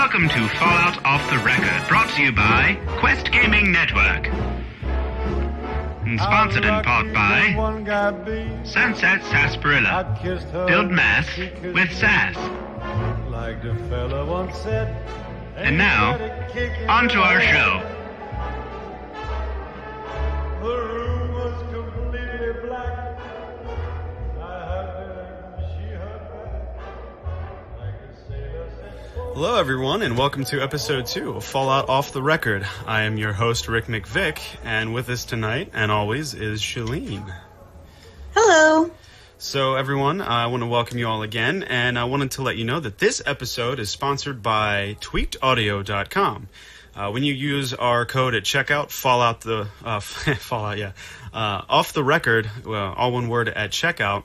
Welcome to Fallout Off the Record, brought to you by Quest Gaming Network. And sponsored in part by Sunset Sarsaparilla. Build mass with sass. Like the fella once said. And now, on to our show. Hello, everyone, and welcome to episode two of Fallout Off the Record. I am your host, Rick McVick, and with us tonight, and always, is Shalene. Hello. So, everyone, I want to welcome you all again, and I wanted to let you know that this episode is sponsored by tweakedaudio.com. Uh, when you use our code at checkout, Fallout the uh, Fallout, yeah, uh, off the record, all one word at checkout,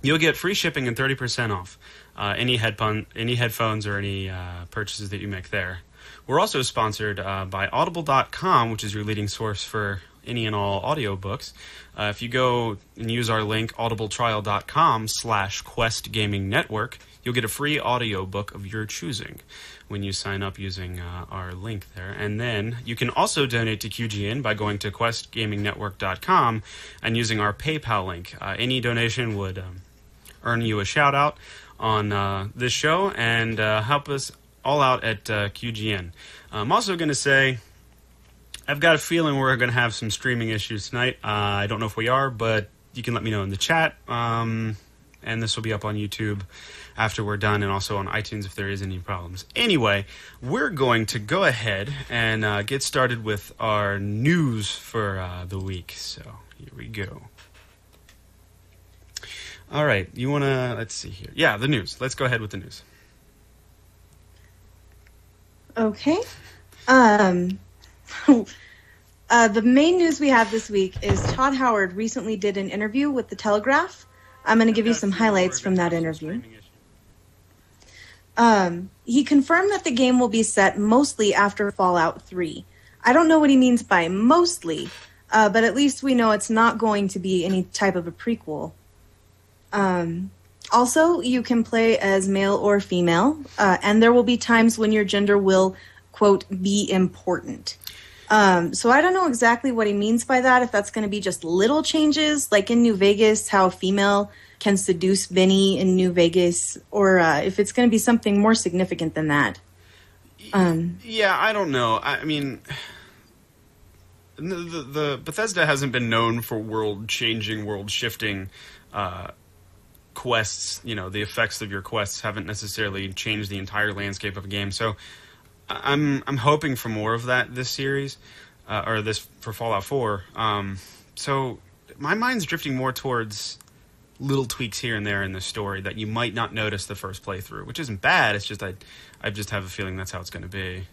you'll get free shipping and 30% off uh, any headphone, any headphones or any uh, purchases that you make there. We're also sponsored uh, by Audible.com, which is your leading source for any and all audiobooks. Uh, if you go and use our link, audibletrial.com slash Quest Gaming Network, you'll get a free audiobook of your choosing when you sign up using uh, our link there. And then you can also donate to QGN by going to questgamingnetwork.com and using our PayPal link. Uh, any donation would um, earn you a shout out on uh, this show and uh, help us all out at uh, QGN. I'm also going to say I've got a feeling we're going to have some streaming issues tonight. Uh, I don't know if we are, but you can let me know in the chat. Um, and this will be up on YouTube after we're done and also on iTunes if there is any problems. Anyway, we're going to go ahead and uh, get started with our news for uh, the week. So here we go. All right, you want to, let's see here. Yeah, the news. Let's go ahead with the news. Okay. Um, uh, the main news we have this week is Todd Howard recently did an interview with the Telegraph. I'm going to give you some highlights from that interview. Um, he confirmed that the game will be set mostly after Fallout 3. I don't know what he means by mostly, uh, but at least we know it's not going to be any type of a prequel. Um, also, you can play as male or female, uh, and there will be times when your gender will, quote, be important. Um, so I don't know exactly what he means by that, if that's going to be just little changes, like in New Vegas, how a female can seduce Benny in New Vegas, or uh, if it's going to be something more significant than that. Um, Yeah, I don't know. I, mean, the, the, the Bethesda hasn't been known for world-changing, world-shifting uh, quests. You know, the effects of your quests haven't necessarily changed the entire landscape of a game. So, I'm I'm hoping for more of that this series, uh, or this for Fallout 4. Um, so, my mind's drifting more towards little tweaks here and there in the story that you might not notice the first playthrough, which isn't bad. It's just I I just have a feeling that's how it's going to be.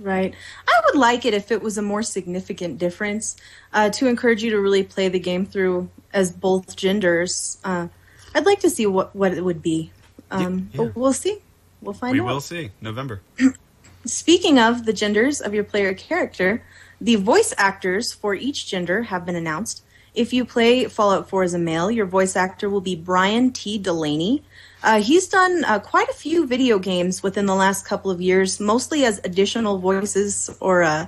Right. I would like it if it was a more significant difference uh, to encourage you to really play the game through as both genders. Uh, I'd like to see what, what it would be. Um, Yeah. But we'll see. We'll find we out. We will see November. Speaking of the genders of your player character, the voice actors for each gender have been announced. If you play Fallout 4 as a male, your voice actor will be Brian T. Delaney. Uh, he's done uh, quite a few video games within the last couple of years, mostly as additional voices or uh,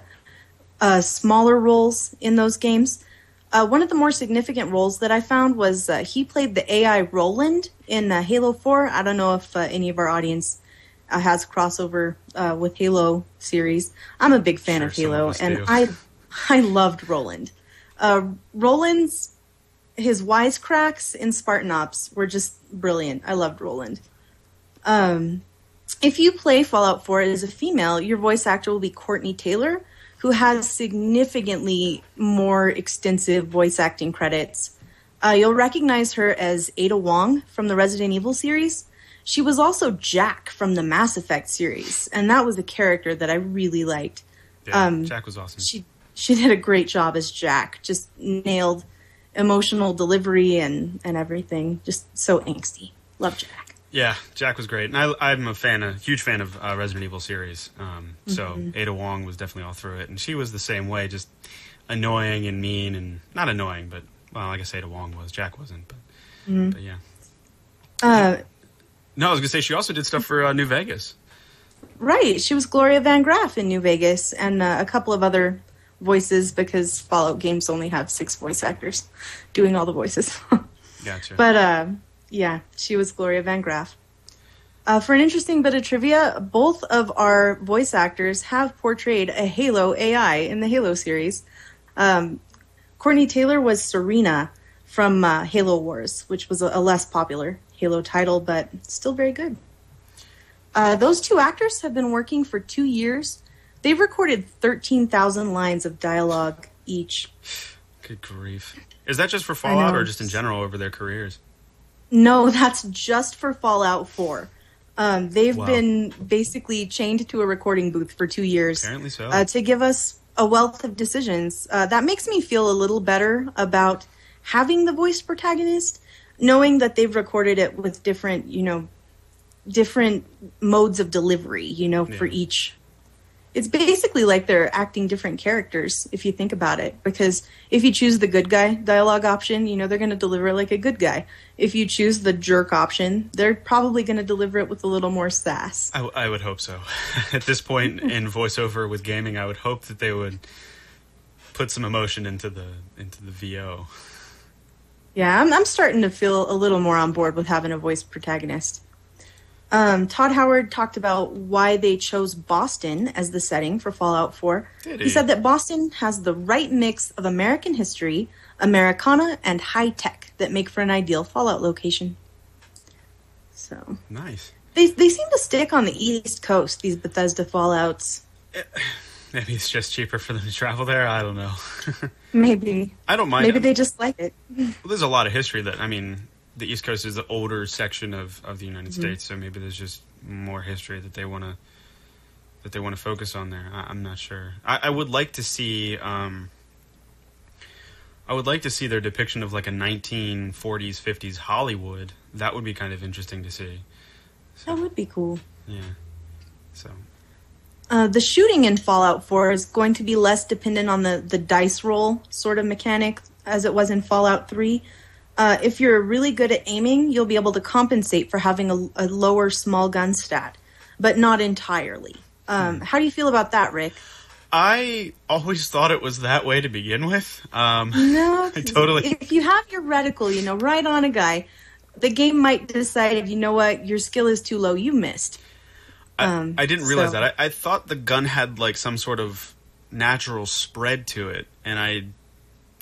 uh, smaller roles in those games. Uh, one of the more significant roles that I found was uh, he played the AI Roland in uh, Halo 4. I don't know if uh, any of our audience uh, has crossover uh, with Halo series. I'm a big fan Sure, of some of Halo, and do. I I loved Roland. Uh, Roland's his wisecracks in Spartan Ops were just brilliant. I loved Roland. Um, if you play Fallout 4 as a female, your voice actor will be Courtney Taylor, who has significantly more extensive voice acting credits. Uh, you'll recognize her as Ada Wong from the Resident Evil series. She was also Jack from the Mass Effect series, and that was a character that I really liked. Yeah, Um, Jack was awesome. She she did a great job as Jack, just nailed emotional delivery and and everything. Just so angsty. Love Jack. Yeah, Jack was great, and I, I'm a fan, a huge fan of uh, Resident Evil series. Um, So Mm-hmm. Ada Wong was definitely all through it, and she was the same way, just annoying and mean, and not annoying, but well, I guess Ada Wong was. Jack wasn't, but Mm-hmm. but yeah. Uh, No, I was gonna say she also did stuff for uh, New Vegas. Right, she was Gloria Van Graff in New Vegas, and uh, a couple of other voices because Fallout games only have six voice actors doing all the voices. Gotcha. but uh, yeah, she was Gloria Van Graff. Uh, for an interesting bit of trivia, both of our voice actors have portrayed a Halo AI in the Halo series. Um, Courtney Taylor was Serina from uh, Halo Wars, which was a, a less popular Halo title, but still very good. Uh, those two actors have been working for two years. They've recorded 13,000 lines of dialogue each. Good grief. Is that just for Fallout or just in general over their careers? No, that's just for Fallout 4. Um, they've Wow. been basically chained to a recording booth for two years Apparently so. uh, to give us a wealth of decisions. Uh, that makes me feel a little better about having the voice protagonist, knowing that they've recorded it with different, you know, different modes of delivery, you know, for each. It's basically like they're acting different characters if you think about it. Because if you choose the good guy dialogue option, you know, they're going to deliver it like a good guy. If you choose the jerk option, they're probably going to deliver it with a little more sass. I, I would hope so. At this point in voiceover with gaming, I would hope that they would put some emotion into the into the VO. Yeah, I'm, I'm starting to feel a little more on board with having a voice protagonist. Um, Todd Howard talked about why they chose Boston as the setting for Fallout 4. Did he he? said that Boston has the right mix of American history, Americana, and high tech that make for an ideal Fallout location. So Nice. they they seem to stick on the East Coast. These Bethesda Fallout's. Maybe it's just cheaper for them to travel there. I don't know. Maybe I don't mind. maybe they just like it. Well, there's a lot of history that I mean, the East Coast is the older section of, of the Mm-hmm. United States, so maybe there's just more history that they want to that they want to focus on there. I, I'm not sure. I, I would like to see. Um, I would like to see their depiction of like a 1940s, 50s Hollywood. That would be kind of interesting to see. That would be cool. Yeah. So Uh, the shooting in Fallout 4 is going to be less dependent on the, the dice roll sort of mechanic as it was in Fallout 3. Uh, if you're really good at aiming, you'll be able to compensate for having a, a lower small gun stat, but not entirely. Um, how do you feel about that, Rick? I always thought it was that way to begin with. Um, No, totally- If you have your reticle, you know, right on a guy, the game might decide, if you know what, your skill is too low, you missed. I, Um, I didn't realize so- that. I, I thought the gun had like some sort of natural spread to it, and I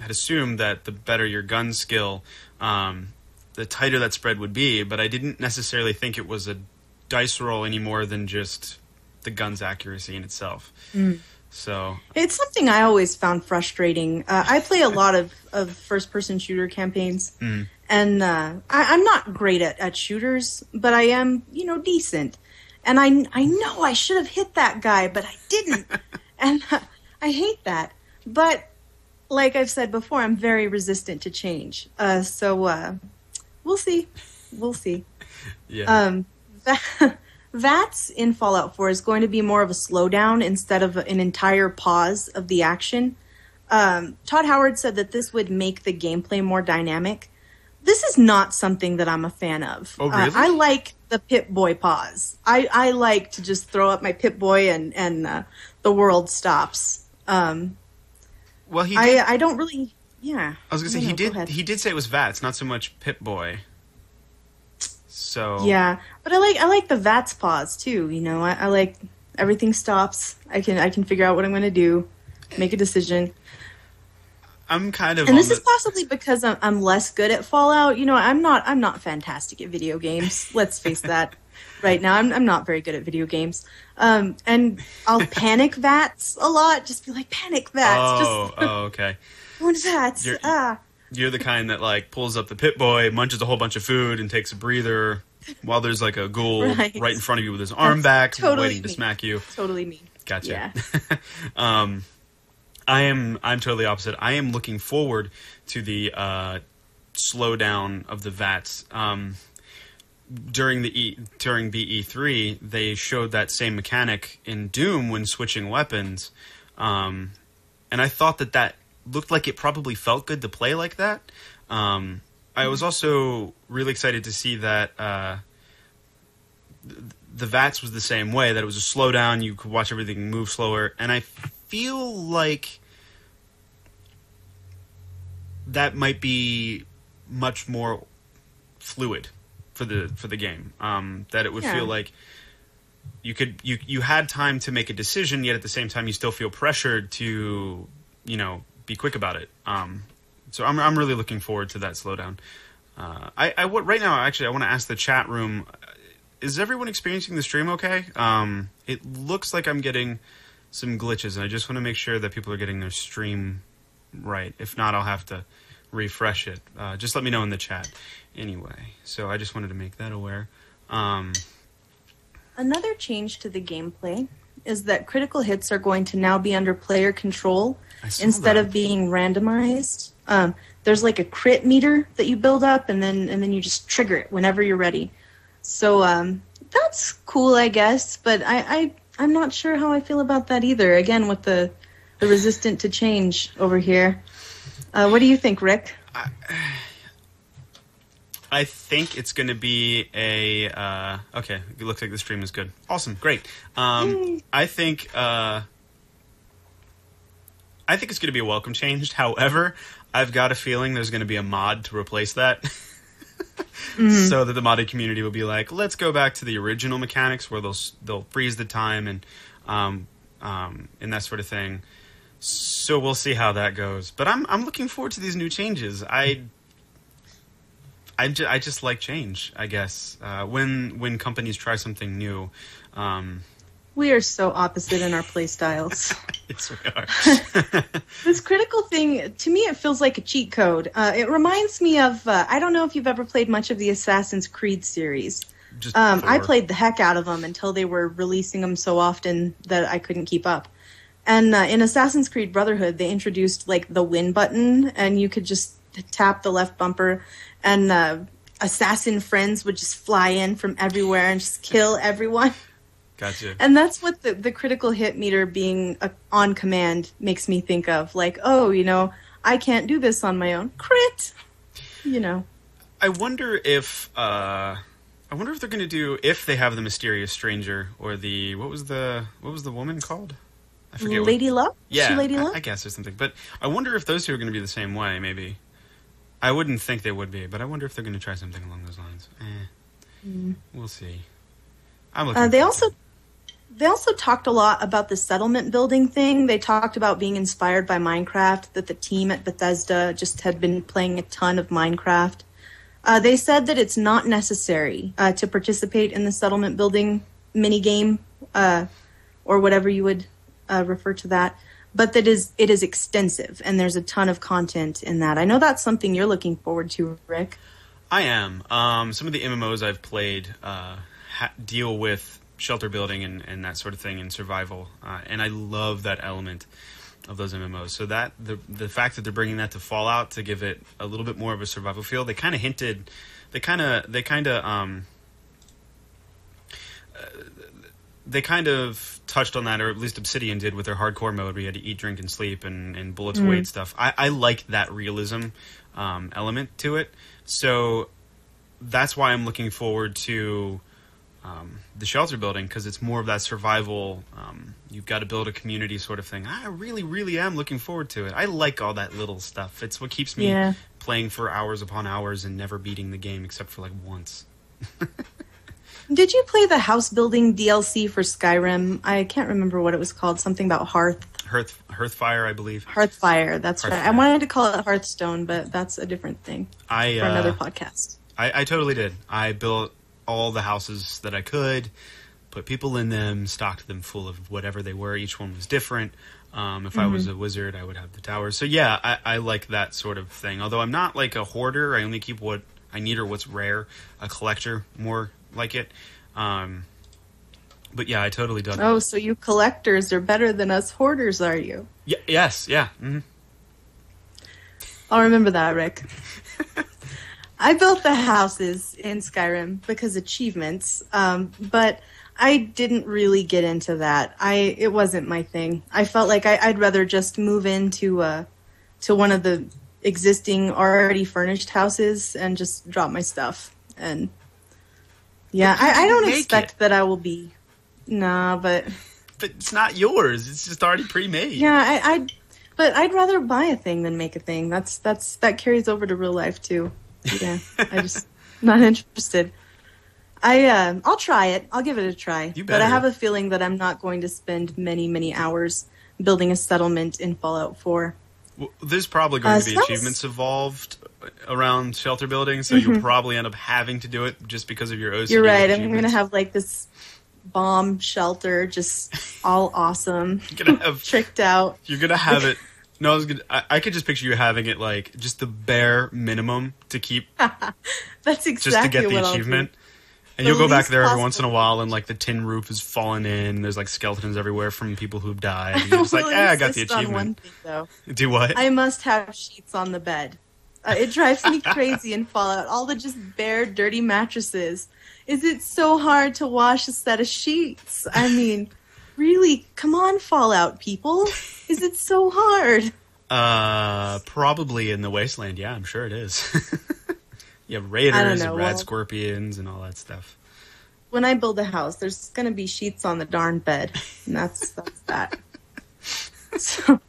had assumed that the better your gun skill, um, the tighter that spread would be. But I didn't necessarily think it was a dice roll any more than just the gun's accuracy in itself. Mm. So It's something I always found frustrating. Uh, I play a lot of, of first person shooter campaigns, Mm. and uh, I, I'm not great at, at shooters, but I am, you know, decent. And I, I know I should have hit that guy, but I didn't. and uh, I hate that. But like I've said before, I'm very resistant to change. Uh, so uh, we'll see. We'll see. yeah, Um, Va- VATS in Fallout 4 is going to be more of a slowdown instead of an entire pause of the action. Um, Todd Howard said that this would make the gameplay more dynamic. This is not something that I'm a fan of. Oh, Uh, really? I like the Pip Boy pause. I, I like to just throw up my Pip Boy and, and uh, the world stops. Um, well, he. Did, I, I don't really. Yeah. I was gonna say No, he go did. He did say it was Vats, not so much Pip Boy. So Yeah, but I like I like the VATS pause too. You know, I, I like everything stops. I can I can figure out what I'm going to do, make a decision. I'm kind of. And this the, is possibly because I'm, I'm less good at Fallout. You know, I'm not I'm not fantastic at video games. Let's face that. Right now, I'm I'm not very good at video games. Um, and I'll panic VATS a lot. Just be like panic VATS. Oh, just oh, okay. VATS. You're- Ah. You're the kind that like pulls up the Pip Boy, munches a whole bunch of food, and takes a breather while there's like a ghoul right, Right. in front of you with his arm back, totally waiting to smack you. Totally me. Gotcha. Yeah. um, I am I'm totally opposite. I am looking forward to the uh, slowdown of the VATs. Um, during the e, during BE3, they showed that same mechanic in Doom when switching weapons, um, and I thought that that looked like it probably felt good to play like that. Um, I was also really excited to see that uh, the VATS was the same way. That it was a slowdown. You could watch everything move slower, and I feel like that might be much more fluid for the for the game. Um, that it would Yeah. feel like you could you you had time to make a decision, yet at the same time you still feel pressured to you know be quick about it. Um, so I'm I'm really looking forward to that slowdown. Uh, I I right now actually I want to ask the chat room: uh, Is everyone experiencing the stream okay? Um, it looks like I'm getting some glitches, and I just want to make sure that people are getting their stream right. If not, I'll have to refresh it. Uh, just let me know in the chat. Anyway, so I just wanted to make that aware. Um, Another change to the gameplay is that critical hits are going to now be under player control instead that. of being randomized. Um, there's like a crit meter that you build up, and then and then you just trigger it whenever you're ready. So um, that's cool, I guess. But I, I I'm not sure how I feel about that either. Again, with the the resistant to change over here. Uh, what do you think, Rick? I think it's going to be a. Uh, okay, it looks like the stream is good. Awesome, great. Um, I think. Uh, I think it's going to be a welcome change. However, I've got a feeling there's going to be a mod to replace that, so that the modded community will be like, let's go back to the original mechanics where they'll they'll freeze the time and um, um, and that sort of thing. So we'll see how that goes. But I'm I'm looking forward to these new changes. I I, ju- I just like change. I guess uh, when when companies try something new, um, We are so opposite in our play styles. yes we are. this critical thing to me it feels like a cheat code uh, it reminds me of uh, i don't know if you've ever played much of the assassin's creed series just um, i played the heck out of them until they were releasing them so often that i couldn't keep up and uh, in assassin's creed brotherhood they introduced like the win button and you could just tap the left bumper and uh, assassin friends would just fly in from everywhere and just kill everyone Gotcha. and that's what the, the critical hit meter being uh, on command makes me think of. Like, oh, you know, I can't do this on my own. Crit! You know. I wonder if uh, I wonder if they're going to do if they have the mysterious stranger or the what was the what was the woman called? I forget. what- Lady Luck? Is yeah, she Lady I, Luck? I guess or something. But I wonder if those two are going to be the same way. Maybe. I wouldn't think they would be, but I wonder if they're going to try something along those lines. Eh, we'll see. I'm looking. Uh, they also they also talked a lot about the settlement building thing. They talked about being inspired by Minecraft. That the team at Bethesda just had been playing a ton of Minecraft. Uh, they said that it's not necessary uh, to participate in the settlement building mini game uh, or whatever you would uh, refer to that, but that is it is extensive and there's a ton of content in that. I know that's something you're looking forward to, Rick. I am. Um, some of the MMOs I've played uh, ha- deal with shelter building and, and that sort of thing and survival, uh, and I love that element of those MMOs. So that the the fact that they're bringing that to Fallout to give it a little bit more of a survival feel, they kind of hinted, they kind of they kind of um, they kind of touched on that, or at least Obsidian did with their hardcore mode, where you had to eat, drink, and sleep, and, and bullets weight stuff. I, I like that realism um, element to it. So that's why I'm looking forward to um, the shelter building because it's more of that survival. Um, you've got to build a community sort of thing. I really, really am looking forward to it. I like all that little stuff. It's what keeps me Yeah. playing for hours upon hours and never beating the game except for like once. Did you play the house building DLC for Skyrim? I can't remember what it was called. Something about Hearth Hearth, Hearthfire, I believe. Hearthfire. That's right. I wanted to call it Hearthstone, but that's a different thing I for uh, another podcast. I, I totally did. I built all the houses that I could, put people in them, stocked them full of whatever they were. Each one was different. Um, if I was a wizard, I would have the towers. So yeah, I, I like that sort of thing. Although I'm not like a hoarder. I only keep what I need or what's rare. A collector, more like it. Um, but yeah, I totally dug. it. Oh, so you collectors are better than us hoarders, are you? Y- yes, yeah. hmm I'll remember that, Rick. I built the houses in Skyrim because achievements, um, but I didn't really get into that. I it wasn't my thing. I felt like I, I'd rather just move into uh, to one of the existing already furnished houses and just drop my stuff and Yeah, I, I don't expect it. that I will be. Nah, but But it's not yours. It's just already pre-made. yeah, I, I but I'd rather buy a thing than make a thing. That's that's that carries over to real life too. Yeah, I just not interested. I uh, I'll try it. I'll give it a try. You But I have a feeling that I'm not going to spend many many hours building a settlement in Fallout 4. Well, there's probably going Uh, to be so that was- achievements involved around shelter building, so you'll probably end up having to do it just because of your OCD. Mm-hmm. You're right. I'm going to have like this bomb shelter, just all awesome, You're gonna have tricked out. You're gonna have it. No, I was gonna. I, I could just picture you having it like just the bare minimum to keep That's exactly just to get the what I'll do. achievement. And The you'll go back there every possible once in a while, and like the tin roof is falling in. There's like skeletons everywhere from people who've died. And you're just like, eh, I got the insist on one achievement. thing, though. Do what? I must have sheets on the bed. Uh, it drives me crazy in Fallout. All the just bare, dirty mattresses. Is it so hard to wash a set of sheets? I mean, really, come on, Fallout people. Is it so hard? Uh, probably in the wasteland. Yeah, I'm sure it is. you have raiders and rat well- scorpions and all that stuff. When I build a house, there's going to be sheets on the darn bed, and that's that's that. So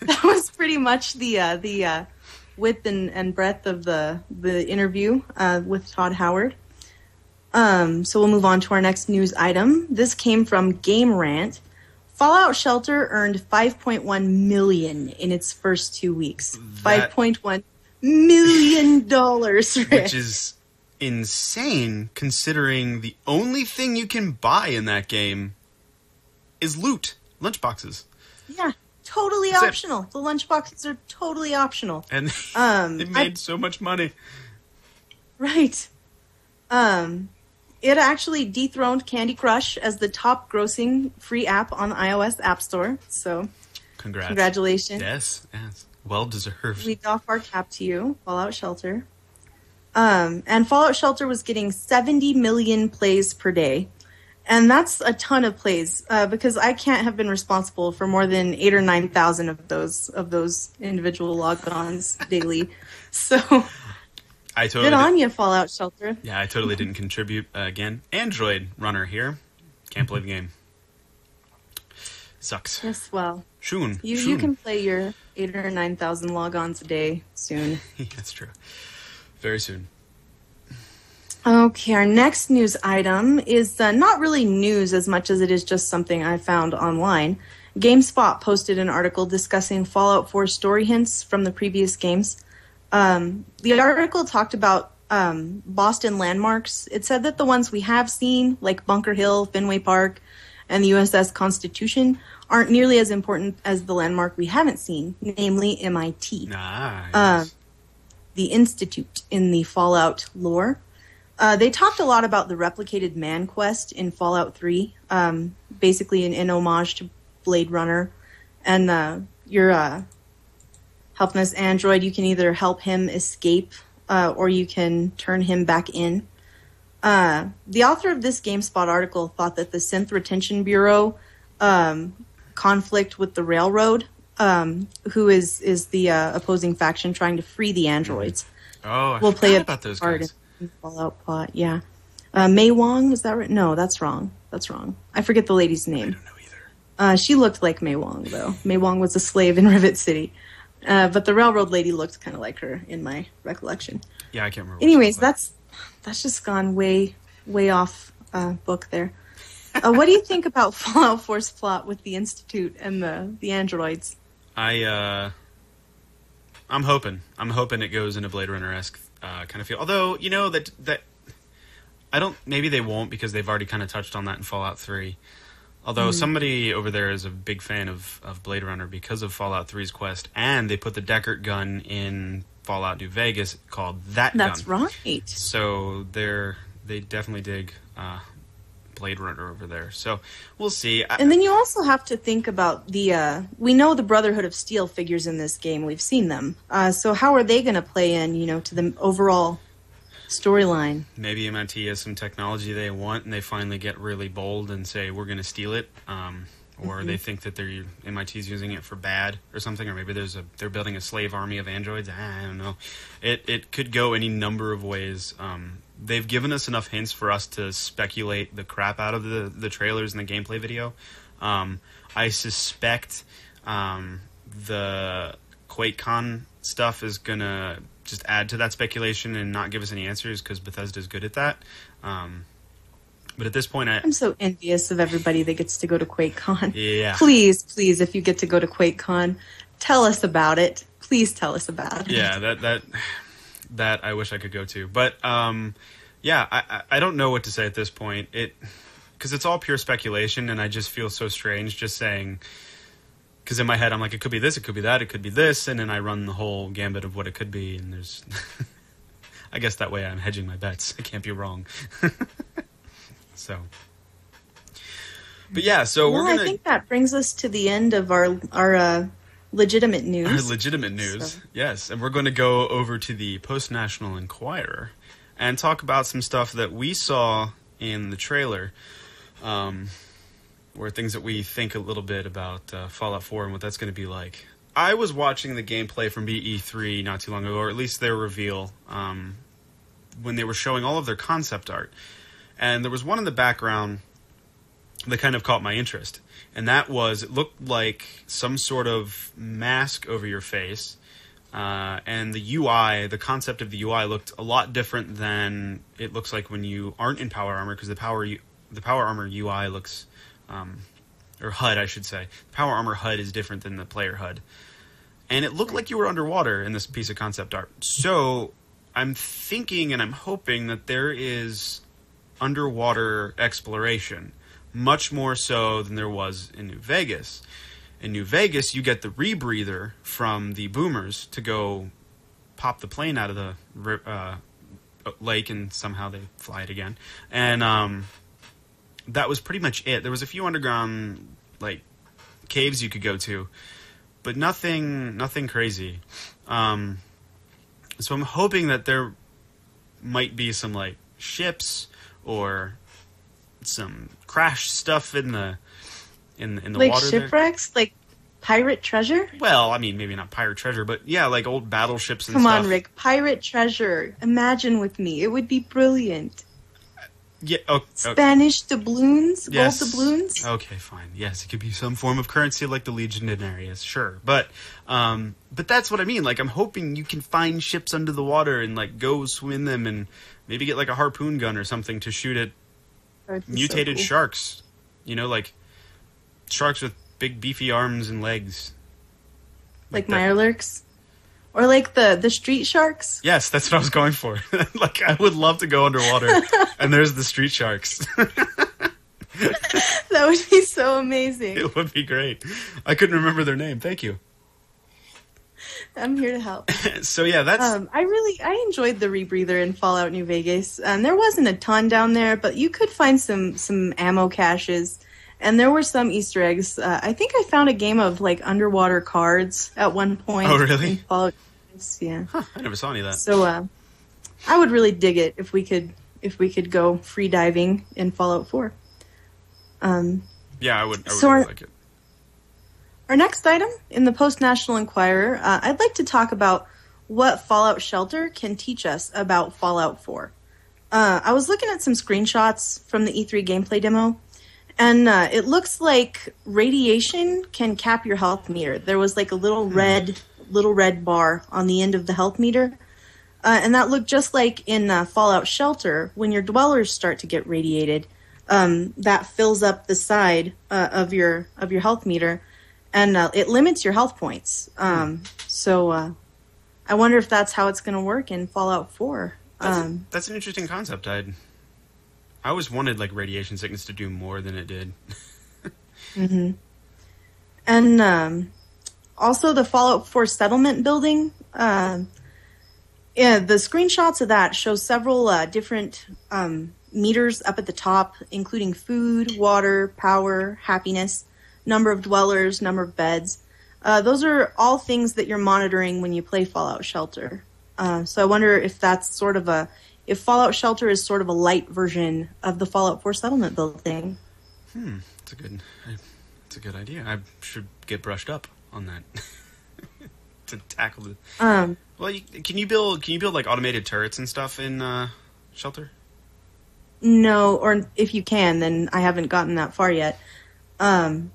that was pretty much the uh, the uh, width and, and breadth of the the interview uh, with Todd Howard. Um, so we'll move on to our next news item. This came from Game Rant. Fallout Shelter earned 5.1 million in its first two weeks. That- 5.1 million dollars, which is insane considering the only thing you can buy in that game is loot, lunchboxes, yeah, totally optional. The lunchboxes are totally optional. and Um, they I- made so much money. Right. Um, it actually dethroned Candy Crush as the top grossing free app on the iOS App Store. So, Congrats! congratulations. Yes, yes, well deserved. We doff our cap to you, Fallout Shelter. Um, and Fallout Shelter was getting 70 million plays per day. And that's a ton of plays uh, because I can't have been responsible for more than eight or nine thousand of those of those individual logons daily. So I totally, good on you, Fallout Shelter. yeah, I totally didn't contribute uh, again. Android runner here, can't play the game. Sucks. Yes, well, soon You you can play your eight or nine thousand logons a day soon. That's true. Very soon. Okay, our next news item is uh, not really news as much as it is just something I found online. GameSpot posted an article discussing Fallout 4 story hints from the previous games. Um, the article talked about um, Boston landmarks. It said that the ones we have seen, like Bunker Hill, Fenway Park, and the USS Constitution, aren't nearly as important as the landmark we haven't seen, namely MIT. Nice. Uh, the Institute in the Fallout lore. Uh, they talked a lot about the replicated man quest in Fallout 3, um, basically an, an homage to Blade Runner. And uh, your uh, helping this android, you can either help him escape uh, or you can turn him back in. Uh, the author of this GameSpot article thought that the Synth Retention Bureau um, conflict with the Railroad, um, who is is the uh, opposing faction trying to free the androids, oh, I will play a about those guys. Fallout plot. Yeah, uh, Mei Wong is that right? No, that's wrong. That's wrong. I forget the lady's I name. don't know either. Uh, she looked like Mei Wong though. Mei Wong was a slave in Rivet City, uh, but the railroad lady looked kind of like her in my recollection. Yeah, I can't remember. Anyways, that's that's just gone way way off uh, book there. Uh, what do you think about Fallout 4's plot with the Institute and the the androids? I uh, I'm hoping. I'm hoping it goes in a Blade Runner esque uh, kind of feel. Although you know that that I don't. Maybe they won't because they've already kind of touched on that in Fallout Three. Although Mm-hmm. somebody over there is a big fan of, of Blade Runner because of Fallout 3's quest, and they put the Deckard gun in Fallout New Vegas called that That's gun. right. So they're they definitely dig uh, Blade Runner over there. So we'll see. And then you also have to think about the. Uh, we know the Brotherhood of Steel figures in this game. We've seen them. Uh, so how are they going to play in, you know, to the overall storyline? maybe MIT has some technology they want, and they finally get really bold and say we're going to steal it. Um, or they think that they're MIT's using it for bad or something, or maybe there's a they're building a slave army of androids. I don't know. It it could go any number of ways. Um, they've given us enough hints for us to speculate the crap out of the the trailers and the gameplay video. Um, I suspect um, the QuakeCon stuff is gonna just add to that speculation and not give us any answers because Bethesda's good at that. Um, but at this point, I I'm so envious of everybody that gets to go to QuakeCon. Yeah. Please, please, if you get to go to QuakeCon, tell us about it. Please tell us about it. yeah that that that I wish I could go to, but um, yeah, I I- I don't know what to say at this point. It because it's all pure speculation, and I just feel so strange just saying. Because in my head, I'm like, it could be this, it could be that, it could be this, and then I run the whole gambit of what it could be, and there's. I guess that way I'm hedging my bets. I can't be wrong. so. But yeah, so well, we're gonna I think that brings us to the end of our our uh, legitimate news. Our legitimate news, So- yes. And we're going to go over to the Post National Enquirer and talk about some stuff that we saw in the trailer, um, or things that we think a little bit about uh, Fallout 4 and what that's going to be like. I was watching the gameplay from BE3 not too long ago, or at least their reveal, um, when they were showing all of their concept art. And there was one in the background that kind of caught my interest. And that was, it looked like some sort of mask over your face. Uh, and the UI, the concept of the UI looked a lot different than it looks like when you aren't in Power Armor, because the Power the Power Armor UI looks, um, or HUD, I should say. Power Armor HUD is different than the player HUD. And it looked like you were underwater in this piece of concept art. So I'm thinking and I'm hoping that there is underwater exploration, much more so than there was in New Vegas. In New Vegas, you get the rebreather from the boomers to go pop the plane out of the uh, lake, and somehow they fly it again. And um, that was pretty much it. There was a few underground like caves you could go to, but nothing, nothing crazy. Um, so I'm hoping that there might be some like ships or some crash stuff in the in in the like water. there. shipwrecks, like pirate treasure. Well, I mean, maybe not pirate treasure, but yeah, like old battleships and Come stuff. on, Rick, pirate treasure. Imagine with me, it would be brilliant. Yeah. Oh, oh, Spanish doubloons, yes. gold doubloons. Okay, fine. Yes, it could be some form of currency like the legionarius, sure. But um but that's what I mean. Like I'm hoping you can find ships under the water and like go swim them and maybe get like a harpoon gun or something to shoot at That'd be so mutated cool. sharks. You know, like sharks with big beefy arms and legs. like that. Mirelurks, or like the the street sharks. Yes, that's what I was going for. like I would love to go underwater and there's the street sharks. That would be so amazing. it would be great. I couldn't remember their name. Thank you. I'm here to help. So yeah, that's Um, I really I enjoyed the rebreather in Fallout New Vegas. Um, there wasn't a ton down there, but you could find some some ammo caches, and there were some Easter eggs. Uh, I think I found a game of like underwater cards at one point. Oh, really? in Fallout. New Vegas, Yeah. huh, I never saw any of that. So uh, I would really dig it if we could if we could go free diving in Fallout Four. Um, Yeah, I would. I would So really are- like it. Our next item in the Post National Enquirer, uh, I'd like to talk about what Fallout Shelter can teach us about Fallout 4. Uh, I was looking at some screenshots from the E3 gameplay demo, and uh, it looks like radiation can cap your health meter. There was like a little red, little red bar on the end of the health meter, uh, and that looked just like in uh, Fallout Shelter when your dwellers start to get radiated. Um, that fills up the side uh, of your of your health meter, and uh, it limits your health points. Um, so uh, I wonder if that's how it's going to work in Fallout Four. That's, Um, that's an interesting concept. I'd. I always wanted like radiation sickness to do more than it did. and um, also the Fallout 4 settlement building. Um yeah, the screenshots of that show several uh, different um, meters up at the top, including food, water, power, happiness, number of dwellers, number of beds. Uh, those are all things that you're monitoring when you play Fallout Shelter. Uh, so I wonder if that's sort of a if Fallout Shelter is sort of a light version of the Fallout 4 settlement building. Hmm, it's a good. It's a good idea. I should get brushed up on that to tackle the. Um, Well, you, can you build? Can you build like automated turrets and stuff in uh, Shelter? no, or if you can, then I haven't gotten that far yet. Um,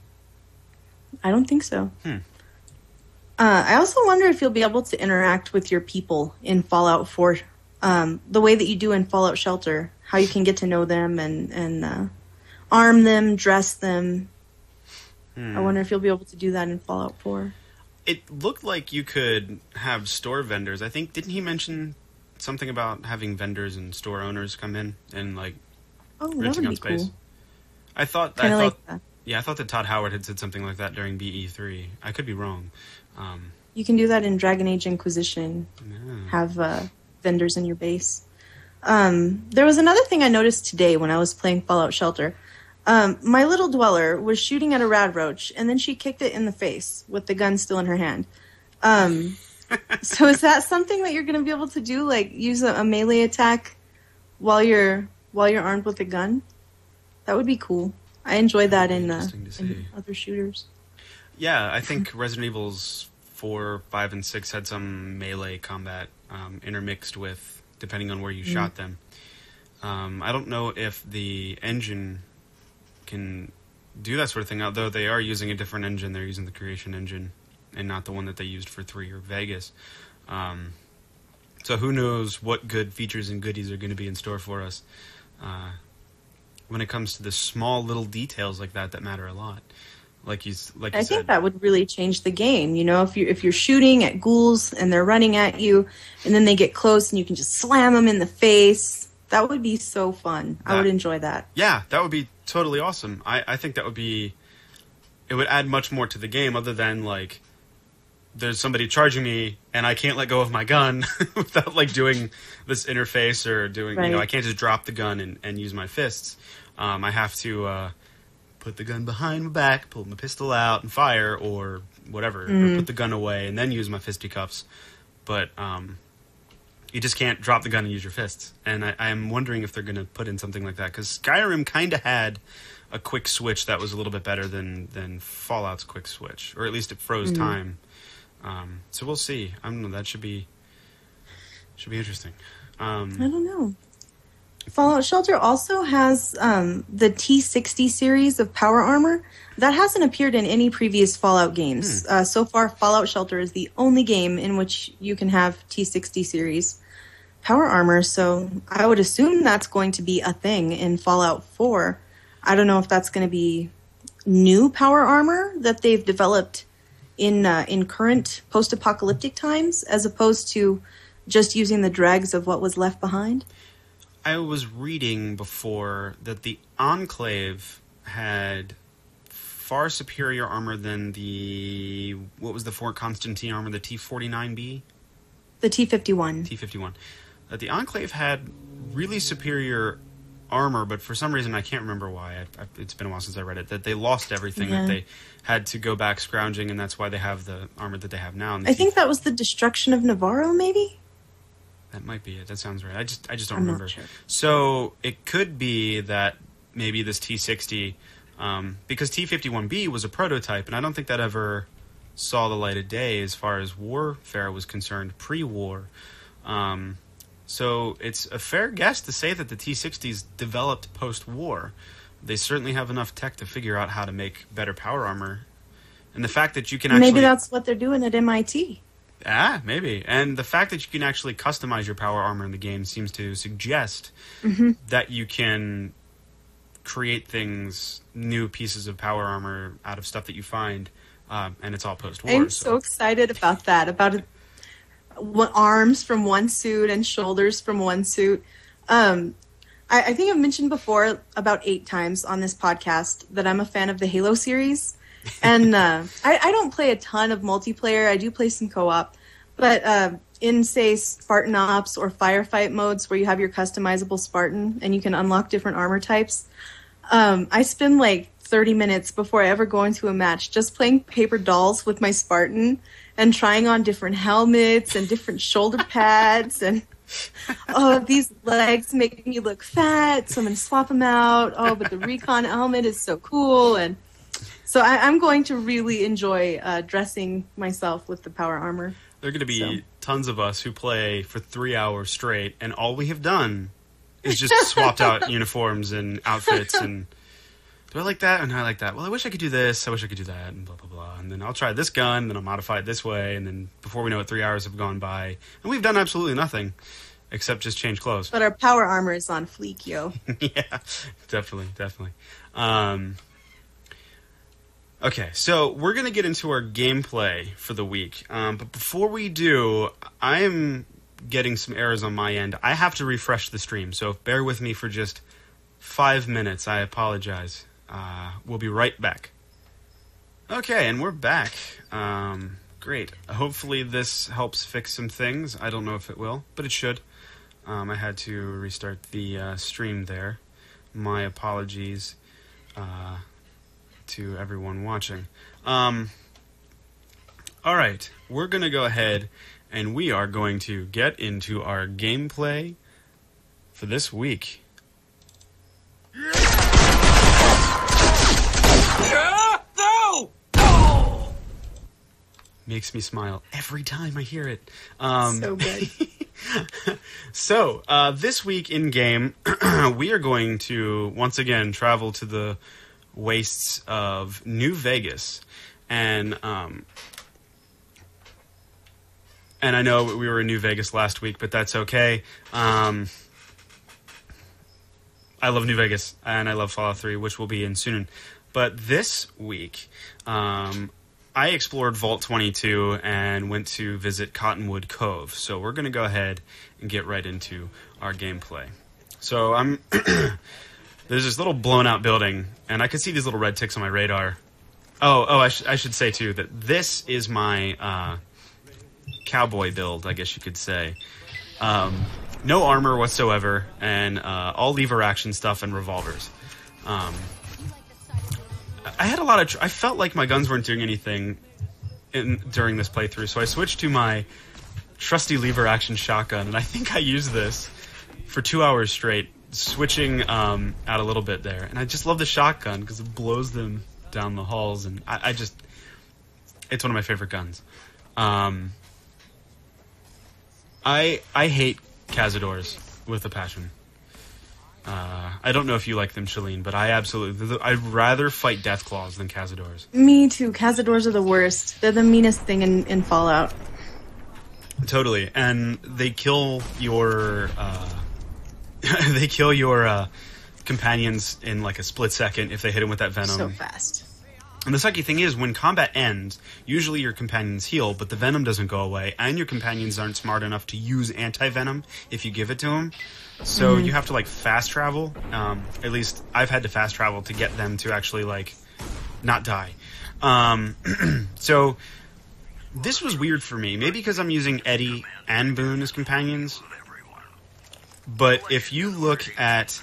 I don't think so. Hmm. Uh, I also wonder if you'll be able to interact with your people in Fallout 4, um, the way that you do in Fallout Shelter. How you can get to know them and and uh, arm them, dress them. Hmm. I wonder if you'll be able to do that in Fallout 4. It looked like you could have store vendors. I think didn't he mention something about having vendors and store owners come in and like Oh, renting out space? cool. I thought. Kind I thought. like that. yeah, I thought that Todd Howard had said something like that during BE three. I could be wrong. Um, You can do that in Dragon Age Inquisition. yeah. have uh, vendors in your base. Um, there was another thing I noticed today when I was playing Fallout Shelter. Um, my little dweller was shooting at a rad roach, and then she kicked it in the face with the gun still in her hand. Um, so is that something that you're going to be able to do, like use a, a melee attack while you're while you're armed with a gun? That would be cool. I enjoy that in, uh, in other shooters. Yeah, I think Resident Evil's four, five, and six had some melee combat um, intermixed with depending on where you shot them. Um, I don't know if the engine can do that sort of thing. Although they are using a different engine, they're using the Creation engine and not the one that they used for three or Vegas. Um, so who knows what good features and goodies are going to be in store for us uh, when it comes to the small little details like that that matter a lot. Like you, like you I said, think that would really change the game. You know, if you if you're shooting at ghouls and they're running at you, and then they get close and you can just slam them in the face, that would be so fun. I would enjoy that. Yeah, that would be totally awesome. I, I think that would be. It would add much more to the game other than, like, there's somebody charging me and I can't let go of my gun without, like, doing this interface or doing, you know, I can't just drop the gun and, and use my fists. Um, I have to uh, put the gun behind my back, pull my pistol out and fire or whatever, or put the gun away and then use my fisticuffs. But um, you just can't drop the gun and use your fists. And I, I'm wondering if they're going to put in something like that because Skyrim kind of had a quick switch that was a little bit better than than Fallout's quick switch, or at least it froze time. Um, so we'll see. I don't know. That should be should be interesting. I Um, don't know. Fallout Shelter also has um, the T60 series of power armor that hasn't appeared in any previous Fallout games. Uh, so far, Fallout Shelter is the only game in which you can have T60 series power armor. So I would assume that's going to be a thing in Fallout 4. I don't know if that's going to be new power armor that they've developed in uh, in current post-apocalyptic times, as opposed to just using the dregs of what was left behind. I was reading before that the Enclave had far superior armor than the what was the Fort Constantine armor, the T49B. The T51. T51. That the Enclave had really superior armor, but for some reason I can't remember why. I, I, it's been a while since I read it. That they lost everything. Yeah. That they had to go back scrounging, and that's why they have the armor that they have now. The I think that was the destruction of Navarro, maybe? That might be it. That sounds right. I just I just don't I'm remember. sure. So it could be that maybe this T60, um, because T51B was a prototype, and I don't think that ever saw the light of day as far as warfare was concerned pre-war. Um, so it's a fair guess to say that the T60s developed post-war. They certainly have enough tech to figure out how to make better power armor, and the fact that you can actually Maybe that's what they're doing at MIT. Ah, maybe. And the fact that you can actually customize your power armor in the game seems to suggest Mm-hmm. that you can create things, new pieces of power armor out of stuff that you find, um, and it's all post war. I'm so excited about that. About it, what, arms from one suit and shoulders from one suit. Um, I, I think I've mentioned before about eight times on this podcast that I'm a fan of the Halo series, and uh, I, I don't play a ton of multiplayer. I do play some co-op, but uh, in say Spartan Ops or Firefight modes where you have your customizable Spartan and you can unlock different armor types, um, I spend like 30 minutes before I ever go into a match just playing paper dolls with my Spartan and trying on different helmets and different shoulder pads and oh these legs make me look fat so I'm gonna swap them out oh but the recon helmet is so cool and So I, I'm going to really enjoy uh, dressing myself with the power armor. There are going to be So. tons of us who play for three hours straight, and all we have done is just swapped out uniforms and outfits. And do I like that? And I like that. Well, I wish I could do this. I wish I could do that. And blah blah blah. And then I'll try this gun. Then I'll modify it this way. And then before we know it, three hours have gone by, and we've done absolutely nothing except just change clothes. But our power armor is on fleek, yo. yeah, definitely, definitely. Um, okay, so we're gonna get into our gameplay for the week, um, but before we do, I am getting some errors on my end. I have to refresh the stream, so bear with me for just five minutes. I apologize. Uh, we'll be right back. Okay, and we're back. Um, great. Hopefully, this helps fix some things. I don't know if it will, but it should. Um, I had to restart the uh, stream there. My apologies uh, to everyone watching. Um, all right, we're going to go ahead and we are going to get into our gameplay for this week. Makes me smile every time I hear it. Um, so good. so, uh, this week in game, we are going to once again travel to the wastes of New Vegas, and um, and I know we were in New Vegas last week, but that's okay. Um, I love New Vegas, and I love Fallout Three, which will be in soon. But this week, um, I explored Vault 22 and went to visit Cottonwood Cove. So we're going to go ahead and get right into our gameplay. So I'm there's this little blown out building, and I could see these little red ticks on my radar. Oh, oh, I, sh- I should say too that this is my uh, cowboy build, I guess you could say. Um, no armor whatsoever, and uh, all lever action stuff and revolvers. Um, I had a lot of. Tr- I felt like my guns weren't doing anything in, during this playthrough, so I switched to my trusty lever action shotgun, and I think I used this for two hours straight, switching um, out a little bit there. And I just love the shotgun because it blows them down the halls, and I, I just. It's one of my favorite guns. Um, I I hate Cazadors with a passion. Uh, I don't know if you like them, Shalene, but I absolutely. I'd rather fight Deathclaws than Cazadors. Me too. Cazadors are the worst. They're the meanest thing in, in Fallout. Totally, and they kill your. Uh, they kill your uh, companions in like a split second if they hit them with that venom. so fast. And the sucky thing is, when combat ends, usually your companions heal, but the venom doesn't go away, and your companions aren't smart enough to use anti venom if you give it to them. So you have to like fast travel. Um, at least I've had to fast travel to get them to actually like not die. Um, so this was weird for me. Maybe because I'm using ED-E and Boone as companions. But if you look at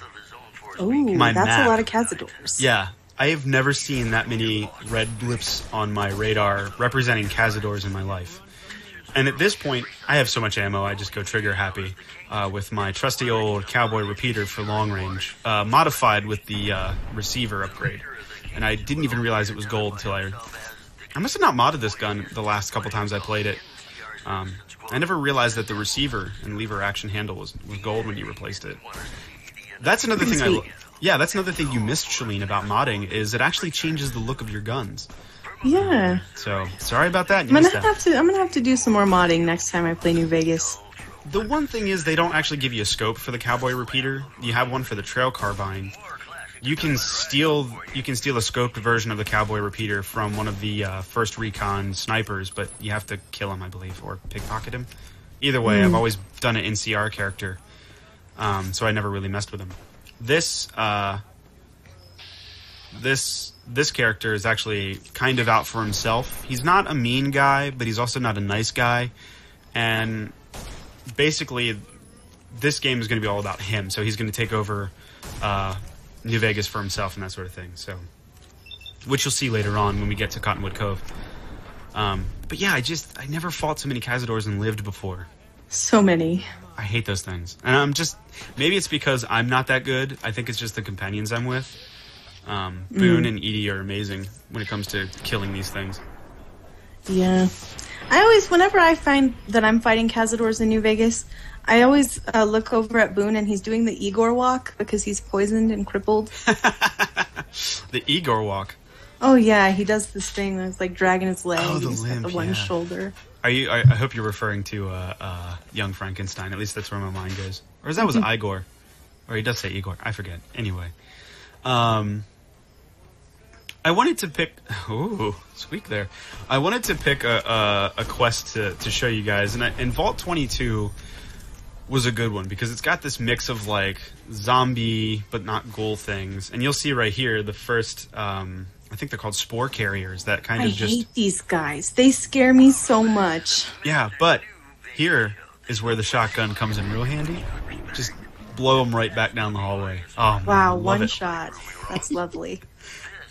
Ooh, My that's map. a lot of Cazadors. Yeah, I have never seen that many red blips on my radar representing Cazadors in my life. And at this point, I have so much ammo, I just go trigger happy uh, with my trusty old cowboy repeater for long range, uh, modified with the uh, receiver upgrade. And I didn't even realize it was gold until I. I must have not modded this gun the last couple times I played it. Um, I never realized that the receiver and lever action handle was, was gold when you replaced it. That's another thing I. Yeah, that's another thing you missed, Shalene, about modding is it actually changes the look of your guns. Yeah. So sorry about that. You I'm gonna that. have to. I'm gonna have to do some more modding next time I play New Vegas. The one thing is they don't actually give you a scope for the cowboy repeater. You have one for the trail carbine. You can steal you can steal a scoped version of the cowboy repeater from one of the uh, first recon snipers, but you have to kill him, I believe, or pickpocket him. Either way, I've always done an NCR character, um, so I never really messed with him. This uh, this this character is actually kind of out for himself. He's not a mean guy, but he's also not a nice guy, and basically this game is going to be all about him. So he's going to take over uh, New Vegas for himself and that sort of thing. So, which you'll see later on when we get to Cottonwood Cove. Um, but yeah, I just I never fought so many Cazadors and lived before. So many. I hate those things, and I'm just maybe it's because I'm not that good. I think it's just the companions I'm with. Um, Boone and ED-E are amazing when it comes to killing these things. Yeah. I always, whenever I find that I'm fighting Cazadors in New Vegas, I always uh, look over at Boone and he's doing the Igor walk because he's poisoned and crippled. The Igor walk. oh yeah, he does this thing that's like dragging his leg. Oh, the limp, the one yeah. shoulder. Are you? I, I hope you're referring to uh, uh, Young Frankenstein. At least that's where my mind goes. Or is that was Igor? Or he does say Igor. I forget. Anyway, um, I wanted to pick. Ooh, squeak there. I wanted to pick a a, a quest to, to show you guys, and, I, and Vault 22 was a good one because it's got this mix of like zombie but not ghoul things, and you'll see right here the first. Um, I think they're called spore carriers that kind I of just hate these guys. They scare me so much. yeah, but here is where the shotgun comes in real handy. Just blow them right back down the hallway. Oh Wow, love one it. shot. That's lovely.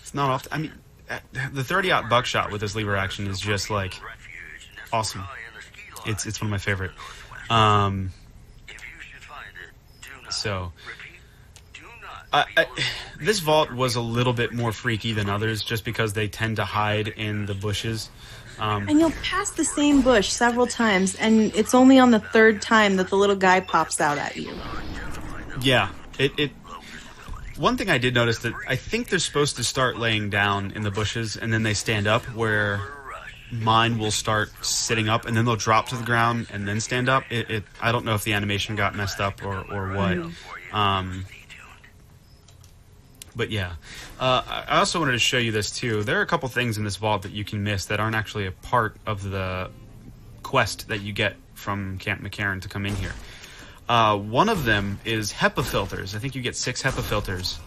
It's not often. I mean, uh, the 30 out buckshot with this lever action is just like awesome. It's it's one of my favorite. Um, so I, I, this vault was a little bit more freaky than others, just because they tend to hide in the bushes. Um, And you'll pass the same bush several times, and it's only on the third time that the little guy pops out at you. Yeah, it, it. One thing I did notice that I think they're supposed to start laying down in the bushes and then they stand up. Where mine will start sitting up and then they'll drop to the ground and then stand up. It, it I don't know if the animation got messed up or or what. Um, but yeah, uh, I also wanted to show you this too. There are a couple things in this vault that you can miss that aren't actually a part of the quest that you get from Camp McCarran to come in here. Uh, one of them is HEPA filters. I think you get six HEPA filters,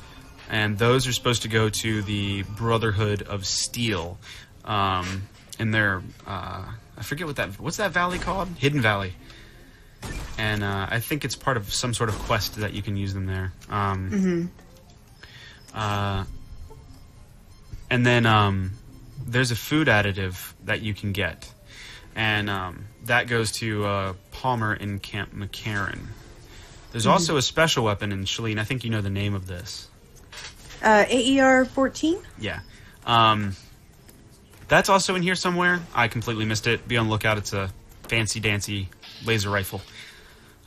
and those are supposed to go to the Brotherhood of Steel. Um, in their, uh, I forget what that, what's that valley called? Hidden Valley. And uh, I think it's part of some sort of quest that you can use them there. Um, uh, and then um, there's a food additive that you can get and um, that goes to uh, Palmer in Camp McCarran. There's also a special weapon in Shalene. I think you know the name of this. Uh, AER 14? Yeah. Um, that's also in here somewhere. I completely missed it. Be on the lookout. It's a fancy dancy laser rifle.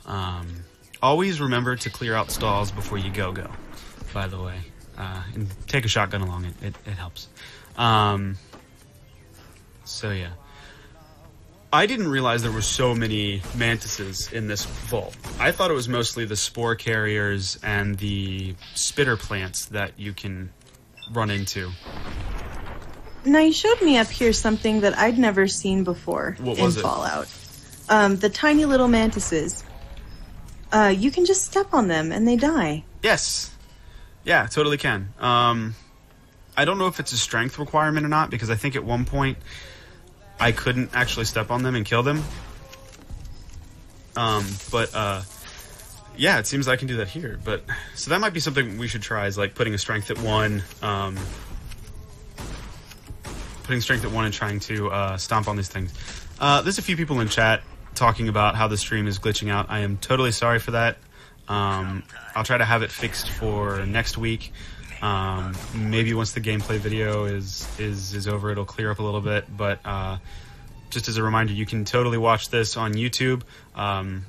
Um, always remember to clear out stalls before you go go. By the way, uh, and take a shotgun along. It it, it helps. Um, so yeah. I didn't realize there were so many mantises in this vault. I thought it was mostly the spore carriers and the spitter plants that you can run into. Now, you showed me up here something that I'd never seen before What in was it? Fallout. Um, the tiny little mantises. Uh, you can just step on them and they die. Yes. Yeah, totally can. Um, I don't know if it's a strength requirement or not because I think at one point I couldn't actually step on them and kill them. Um, but uh, yeah, it seems I can do that here. But so that might be something we should try is like putting a strength at one. Um, putting strength at one and trying to uh, stomp on these things. Uh, there's a few people in chat talking about how the stream is glitching out. I am totally sorry for that. Um, I'll try to have it fixed for next week. Um, maybe once the gameplay video is is is over, it'll clear up a little bit. But uh, just as a reminder, you can totally watch this on YouTube. Um,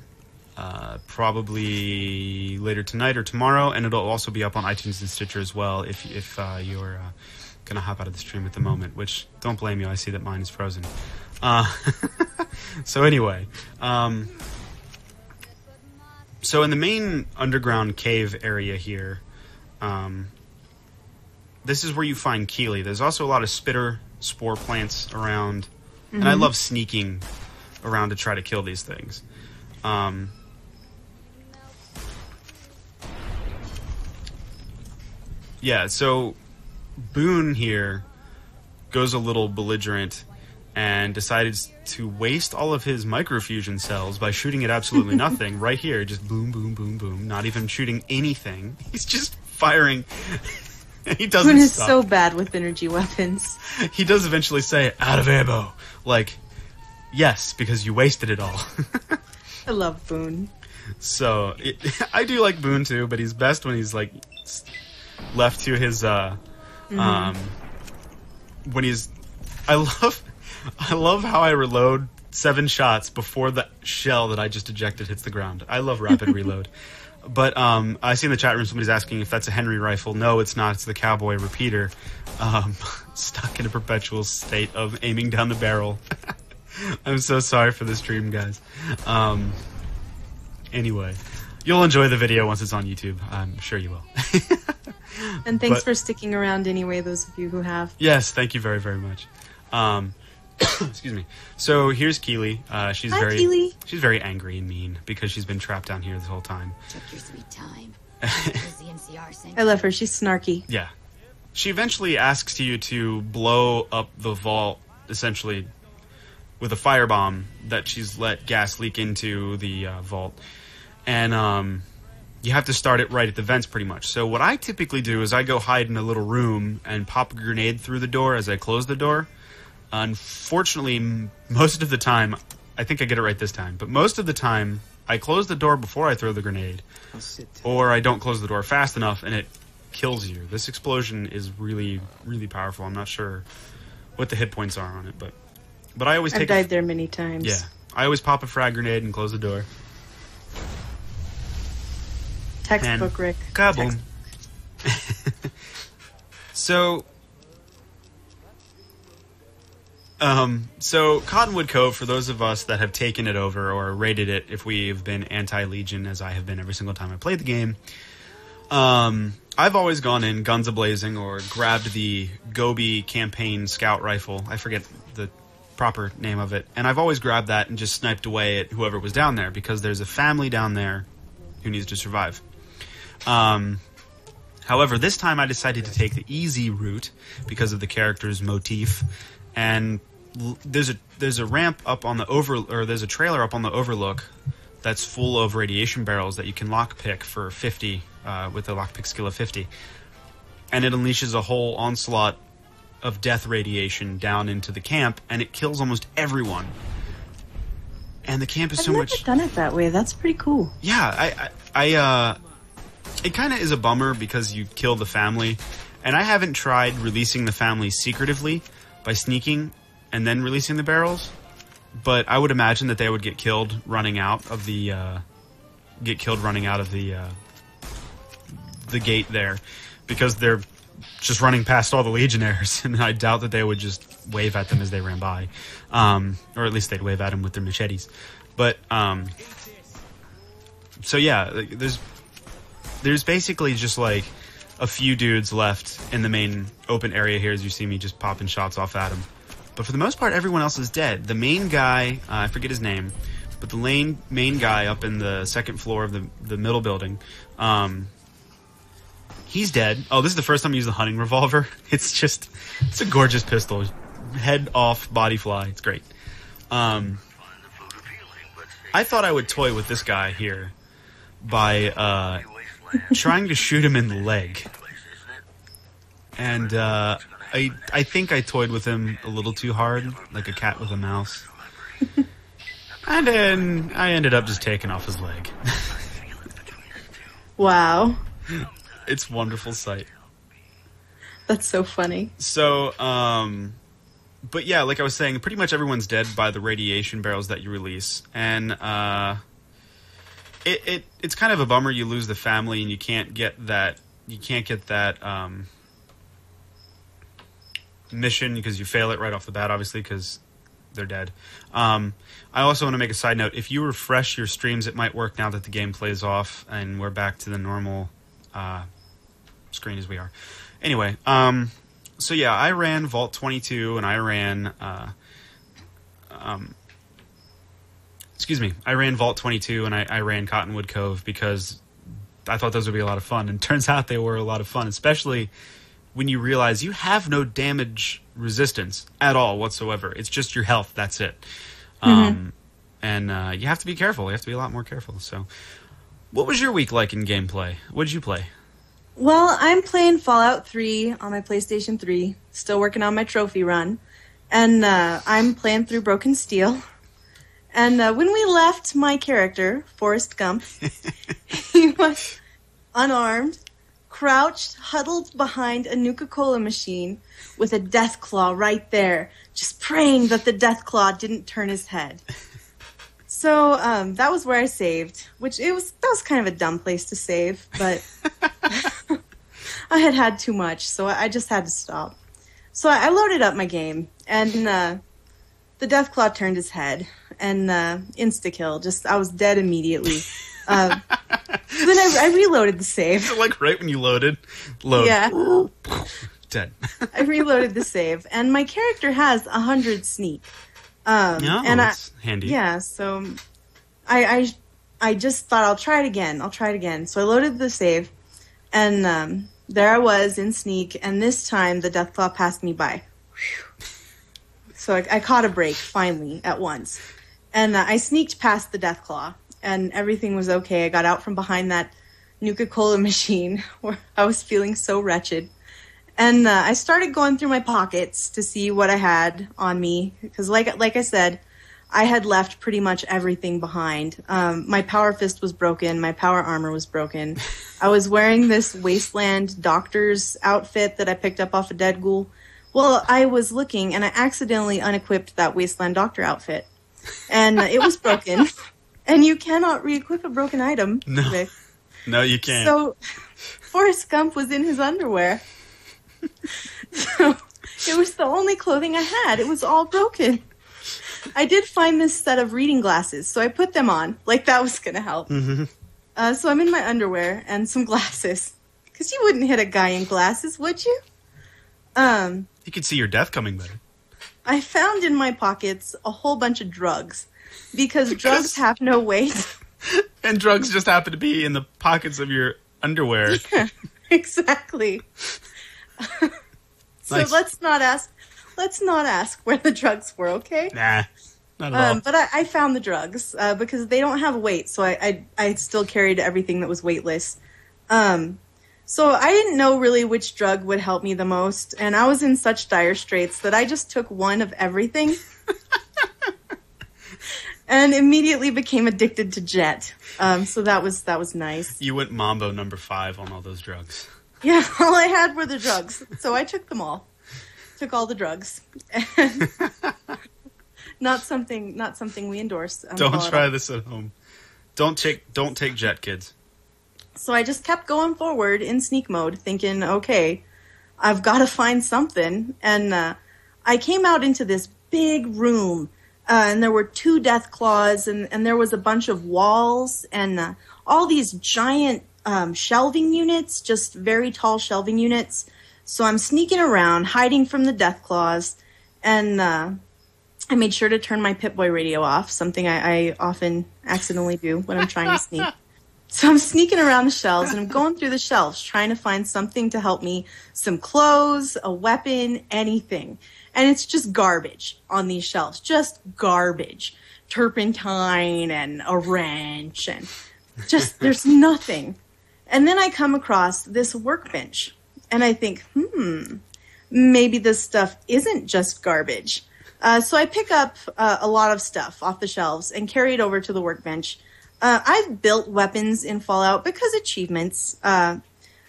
uh, probably later tonight or tomorrow, and it'll also be up on iTunes and Stitcher as well. If if uh, you're uh, gonna hop out of the stream at the moment, which don't blame you. I see that mine is frozen. Uh, so anyway, um, so in the main underground cave area here, um, this is where you find Keely. There's also a lot of spitter spore plants around, and I love sneaking around to try to kill these things. Um, yeah, so Boone here goes a little belligerent and decided to waste all of his microfusion cells by shooting at absolutely nothing right here just boom boom boom boom not even shooting anything he's just firing he doesn't Boone is stop. so bad with energy weapons. he does eventually say out of ammo like yes because you wasted it all I love Boone. so it, i do like boone too but he's best when he's like left to his uh, um, when he's. I love, I love how I reload seven shots before the shell that I just ejected hits the ground. I love rapid reload. But um, I see in the chat room somebody's asking if that's a Henry rifle. No, it's not. It's the cowboy repeater. Um, stuck in a perpetual state of aiming down the barrel. I'm so sorry for this stream, guys. Um, anyway, you'll enjoy the video once it's on YouTube. I'm sure you will. And thanks But- for sticking around anyway, those of you who have. yes, thank you very, very much. Um, excuse me. So here's Keely. Uh, she's Hi, very Keely. she's very angry and mean because she's been trapped down here this whole time. Took your sweet time. Is the NCR saying? I love her. She's snarky. Yeah. She eventually asks you to blow up the vault, essentially, with a firebomb that she's let gas leak into the uh, vault. And um, you have to start it right at the vents, pretty much. So, what I typically do is I go hide in a little room and pop a grenade through the door as I close the door. Unfortunately, most of the time, I think I get it right this time, but most of the time, I close the door before I throw the grenade oh, or I don't close the door fast enough and it kills you. This explosion is really, really powerful. I'm not sure what the hit points are on it, but but I always I've take a- died there many times. yeah. I always pop a frag grenade and close the door. Textbook, Rick. Kaboom. so, um, so Cottonwood Cove, for those of us that have taken it over or rated it, if we've been anti-Legion, as I have been every single time I played the game, um, I've always gone in guns a-blazing or grabbed the Gobi campaign scout rifle. I forget the proper name of it, and I've always grabbed that and just sniped away at whoever was down there because there's a family down there who needs to survive. Um, however, this time I decided to take the easy route because of the character's motif, and l- there's a there's a ramp up on the over or there's a trailer up on the overlook that's full of radiation barrels that you can lockpick for 50 uh, with a lockpick skill of 50, and it unleashes a whole onslaught of death radiation down into the camp, and it kills almost everyone. And the camp is I've so never much done it that way. That's pretty cool. yeah, I, I, I uh, it kind of is a bummer because you kill the family, and I haven't tried releasing the family secretively by sneaking and then releasing the barrels, but I would imagine that they would get killed running out of the, uh, get killed running out of the, uh, the gate there, because they're just running past all the legionnaires, and I doubt that they would just wave at them as they ran by, um, or at least they'd wave at them with their machetes. But um, so yeah, there's there's basically just like a few dudes left in the main open area here, as you see me just popping shots off at them. But for the most part, everyone else is dead. The main guy, uh, I forget his name, but the lane, main guy up in the second floor of the the middle building, um, he's dead. Oh, this is the first time I use the hunting revolver. It's just, it's a gorgeous pistol. Head off, body fly. It's great. Um, I thought I would toy with this guy here by uh, trying to shoot him in the leg, and uh, I I think I toyed with him a little too hard, like a cat with a mouse. and then I ended up just taking off his leg. Wow. it's a wonderful sight. That's so funny. So, um, but yeah, like I was saying, pretty much everyone's dead by the radiation barrels that you release, and uh, it, it it's kind of a bummer you lose the family and you can't get that you can't get that um, mission because you fail it right off the bat, obviously because they're dead. Um, I also want to make a side note: if you refresh your streams, it might work now that the game plays off and we're back to the normal uh, screen as we are. Anyway, um, so yeah, I ran Vault 22 and I ran, uh, um, excuse me, I ran Vault 22 and I, I ran Cottonwood Cove because I thought those would be a lot of fun. And turns out they were a lot of fun, especially when you realize you have no damage resistance at all whatsoever. It's just your health. That's it. Um, and uh, you have to be careful. You have to be a lot more careful. So, what was your week like in gameplay? What did you play? Well, I'm playing Fallout 3 on my PlayStation 3. Still working on my trophy run. And uh, I'm playing through Broken Steel. And uh, when we left my character, Forrest Gump, he was unarmed, crouched, huddled behind a Nuka Cola machine with a death claw right there, just praying that the death claw didn't turn his head. So um, that was where I saved, which it was that was kind of a dumb place to save, but I had had too much, so I just had to stop. So I loaded up my game, and uh, the death claw turned his head, and uh, insta kill. Just I was dead immediately. Uh, then I, I reloaded the save. like right when you loaded, load. Yeah. Dead. I reloaded the save, and my character has a hundred sneak. Um, Yeah, and I, that's handy. yeah, so I, I I just thought I'll try it again. I'll try it again. So I loaded the save, and um, there I was in sneak, and this time the deathclaw passed me by. Whew. So I, I caught a break finally at once, and uh, I sneaked past the deathclaw, and everything was okay. I got out from behind that Nuka Cola machine where I was feeling so wretched. And uh, I started going through my pockets to see what I had on me because, like like I said, I had left pretty much everything behind. Um, my power fist was broken. My power armor was broken. I was wearing this wasteland doctor's outfit that I picked up off a dead ghoul. Well, I was looking and I accidentally unequipped that wasteland doctor outfit, and it was broken. and you cannot re-equip a broken item. No. Vic. No, you can't. So Forrest Gump was in his underwear. so it was the only clothing I had. It was all broken. I did find this set of reading glasses, so I put them on, like that was gonna help. Uh, so I'm in my underwear and some glasses, because you wouldn't hit a guy in glasses, would you? Um, you could see your death coming better. I found in my pockets a whole bunch of drugs, because drugs have no weight. And drugs just happen to be in the pockets of your underwear. exactly. so Nice. let's not ask. Let's not ask where the drugs were. Okay. Nah, not at Um, all. but I, I found the drugs uh, because they don't have weight, so I, I I still carried everything that was weightless. Um, so I didn't know really which drug would help me the most, and I was in such dire straits that I just took one of everything, and immediately became addicted to Jet. Um, so that was that was nice. You went Mambo number five on all those drugs. Yeah, all I had were the drugs, so I took them all. Took all the drugs. not something, not something we endorse. on Don't try this at home. Don't take don't take jet kids. So I just kept going forward in sneak mode, thinking, okay, I've got to find something. And uh, I came out into this big room, uh, and there were two death claws, and, and there was a bunch of walls, and uh, all these giant um, shelving units, just very tall shelving units. So I'm sneaking around, hiding from the death claws, and uh, I made sure to turn my Pip Boy radio off, something I, I often accidentally do when I'm trying to sneak. So I'm sneaking around the shelves and I'm going through the shelves trying to find something to help me some clothes, a weapon, anything. And it's just garbage on these shelves, just garbage. Turpentine and a wrench and just there's nothing. And then I come across this workbench and I think, hmm, maybe this stuff isn't just garbage. Uh, so I pick up uh, a lot of stuff off the shelves and carry it over to the workbench. Uh, I've built weapons in Fallout because achievements, uh,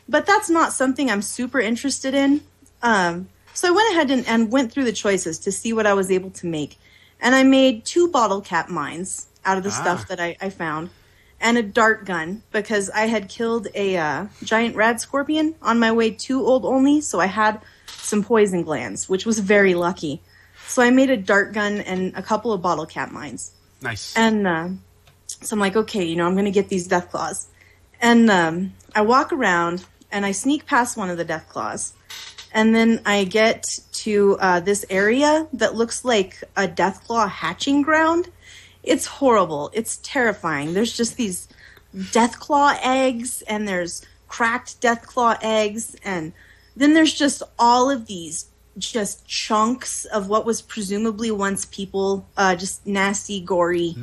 but that's not something I'm super interested in. Um, so I went ahead and, and went through the choices to see what I was able to make. And I made two bottle cap mines out of the Ah. stuff that I, I found, and a dart gun because I had killed a uh, giant rad scorpion on my way to Olney, so I had some poison glands, which was very lucky. So I made a dart gun and a couple of bottle cap mines. Nice. And uh, so I'm like, okay, you know, I'm going to get these death claws. And um, I walk around and I sneak past one of the death claws. And then I get to uh, this area that looks like a death claw hatching ground. It's horrible. It's terrifying. There's just these death claw eggs, and there's cracked death claw eggs, and then there's just all of these just chunks of what was presumably once people, uh, just nasty, gory.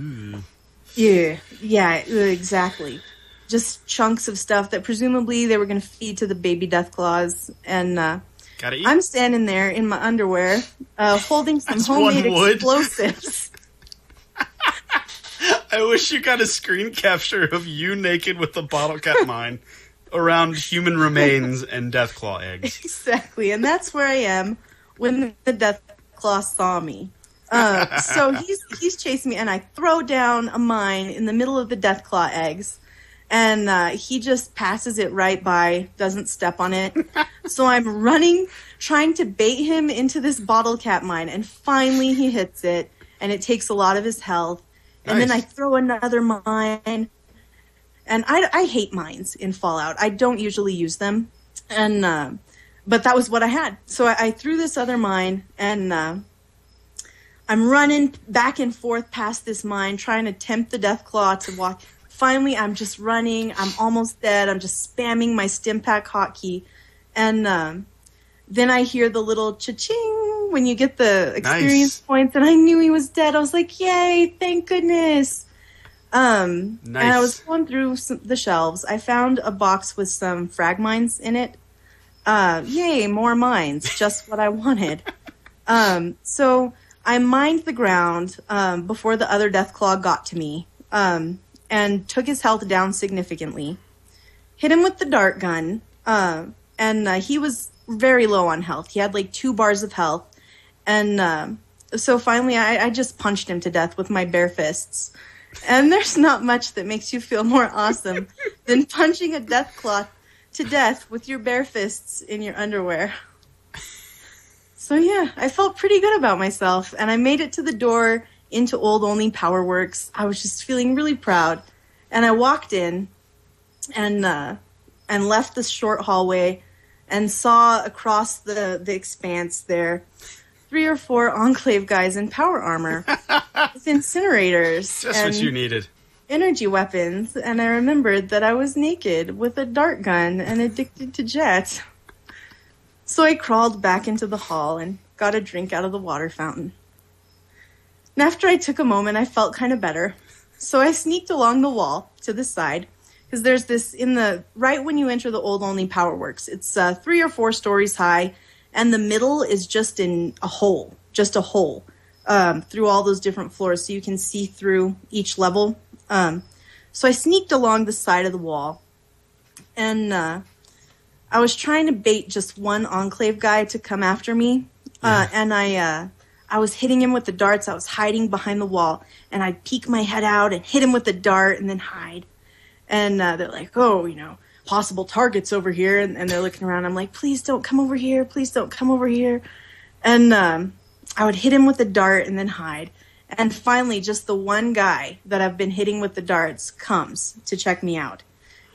Yeah, yeah, exactly. Just chunks of stuff that presumably they were going to feed to the baby death claws, and uh, Gotta eat. I'm standing there in my underwear, uh, holding some homemade one explosives. I wish you got a screen capture of you naked with the bottle cap mine around human remains and death claw eggs. exactly, and that's where I am when the Death Claw saw me. Uh, so he's he's chasing me, and I throw down a mine in the middle of the Death Claw eggs, and uh, he just passes it right by, doesn't step on it. so I'm running, trying to bait him into this bottle cap mine, and finally he hits it, and it takes a lot of his health. And then I throw another mine, and I, I hate mines in Fallout. I don't usually use them, and uh, but that was what I had. So I, I threw this other mine, and uh, I'm running back and forth past this mine, trying to tempt the death claw to walk. Finally, I'm just running. I'm almost dead. I'm just spamming my stim pack hotkey, and um, then I hear the little cha-ching when you get the experience Nice. points, and I knew he was dead. I was like, "Yay! Thank goodness!" Um, and I was going through some, the shelves. I found a box with some frag mines in it. Uh, yay, more mines! Just what I wanted. Um, so I mined the ground um, before the other Deathclaw got to me, um, and took his health down significantly. Hit him with the dart gun, uh, and uh, he was very low on health. He had like two bars of health, and um so finally I, I just punched him to death with my bare fists. And there's not much that makes you feel more awesome than punching a Deathclaw to death with your bare fists in your underwear. So yeah, I felt pretty good about myself, and I made it to the door into Olney Power Works. I was just feeling really proud, and I walked in, and uh, and left the short hallway, and saw across the the expanse there three or four Enclave guys in power armor with incinerators Just and what you needed. energy weapons, and I remembered that I was naked with a dart gun and addicted to jet. So I crawled back into the hall and got a drink out of the water fountain. And after I took a moment, I felt kind of better. So I sneaked along the wall to the side because there's this in the right when you enter the Olney power works. It's uh, three or four stories high, and the middle is just in a hole, just a hole um, through all those different floors, so you can see through each level. Um, so I sneaked along the side of the wall, and uh, I was trying to bait just one enclave guy to come after me, uh, and I uh, I was hitting him with the darts. I was hiding behind the wall, and I'd peek my head out and hit him with the dart, and then hide. And uh, they're like, "Oh, you know, possible targets over here," and, and they're looking around. I'm like, "Please don't come over here! Please don't come over here!" And um, I would hit him with the dart and then hide. And finally, just the one guy that I've been hitting with the darts comes to check me out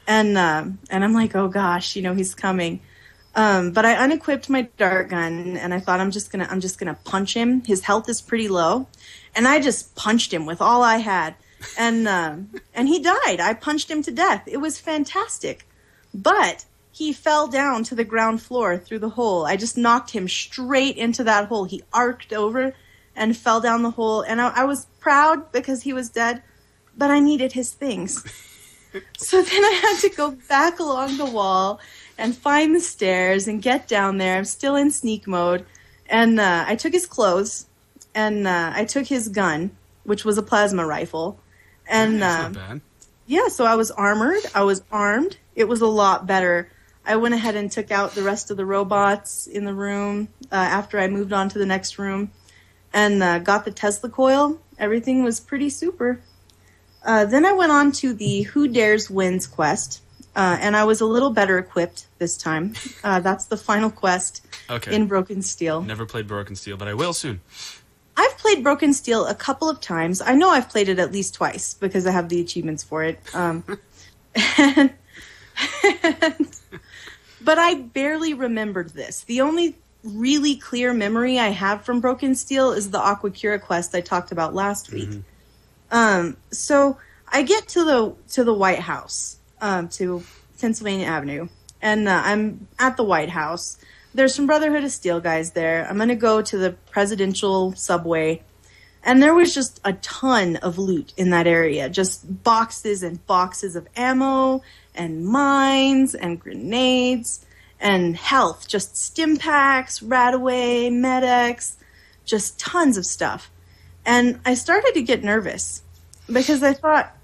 and um, and I'm like, oh gosh, you know, he's coming. Um, but I unequipped my dart gun, and I thought I'm just gonna I'm just gonna punch him. His health is pretty low, and I just punched him with all I had, and um, and he died. I punched him to death. It was fantastic, but he fell down to the ground floor through the hole. I just knocked him straight into that hole. He arced over and fell down the hole, and I, I was proud because he was dead, but I needed his things. So then I had to go back along the wall and find the stairs and get down there. I'm still in sneak mode. And uh, I took his clothes and uh, I took his gun, which was a plasma rifle. And um, yeah, so I was armored. I was armed. It was a lot better. I went ahead and took out the rest of the robots in the room uh, after I moved on to the next room and uh, got the Tesla coil. Everything was pretty super. Uh, then I went on to the Who Dares Wins quest, uh, and I was a little better equipped this time. Uh, that's the final quest Okay. in Broken Steel. Never played Broken Steel, but I will soon. I've played Broken Steel a couple of times. I know I've played it at least twice because I have the achievements for it. Um, and- but I barely remembered this. The only really clear memory I have from Broken Steel is the Aqua Aquacura quest I talked about last week. Um, so I get to the to the White House, um, to Pennsylvania Avenue, and uh, I'm at the White House. There's some Brotherhood of Steel guys there. I'm gonna go to the presidential subway, and there was just a ton of loot in that area. Just boxes and boxes of ammo and mines and grenades and health. Just stim packs, Radaway, Med-X, just tons of stuff. And I started to get nervous because I thought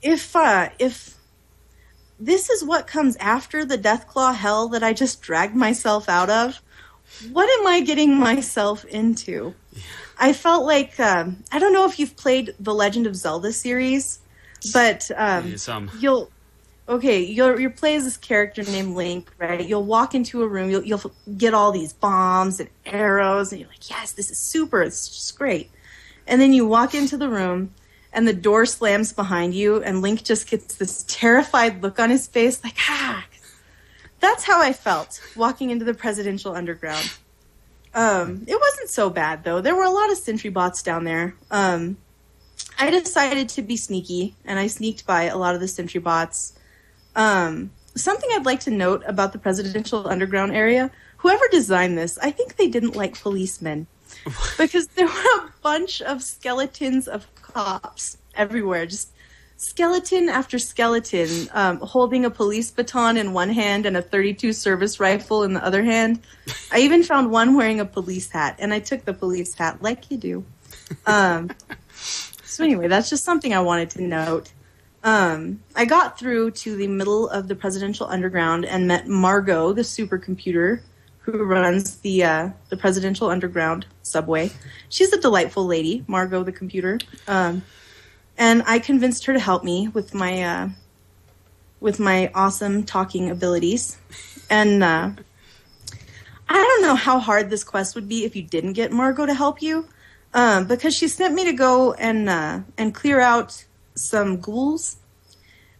if uh, if this is what comes after the Deathclaw hell that I just dragged myself out of. What am I getting myself into? I felt like um, I don't know if you've played the Legend of Zelda series, but um, you'll okay you'll you play as this character named link right you'll walk into a room you'll, you'll get all these bombs and arrows and you're like yes this is super it's just great and then you walk into the room and the door slams behind you and link just gets this terrified look on his face like ah. That's how i felt walking into the presidential underground. Um, it wasn't so bad though. There were a lot of sentry bots down there. Um, I decided to be sneaky, and I sneaked by a lot of the sentry bots. Um, something I'd like to note about the presidential underground area: whoever designed this, I think they didn't like policemen, because there were a bunch of skeletons of cops everywhere, just skeleton after skeleton, um, holding a police baton in one hand and a 32 service rifle in the other hand. I even found one wearing a police hat, and I took the police hat like you do. Um, so anyway, that's just something I wanted to note. Um, I got through to the middle of the presidential underground and met Margot, the supercomputer who runs the uh, the presidential underground subway. She's a delightful lady, Margot, the computer. Um, and I convinced her to help me with my uh, with my awesome talking abilities. And uh, I don't know how hard this quest would be if you didn't get Margot to help you um, because she sent me to go and uh, and clear out some ghouls,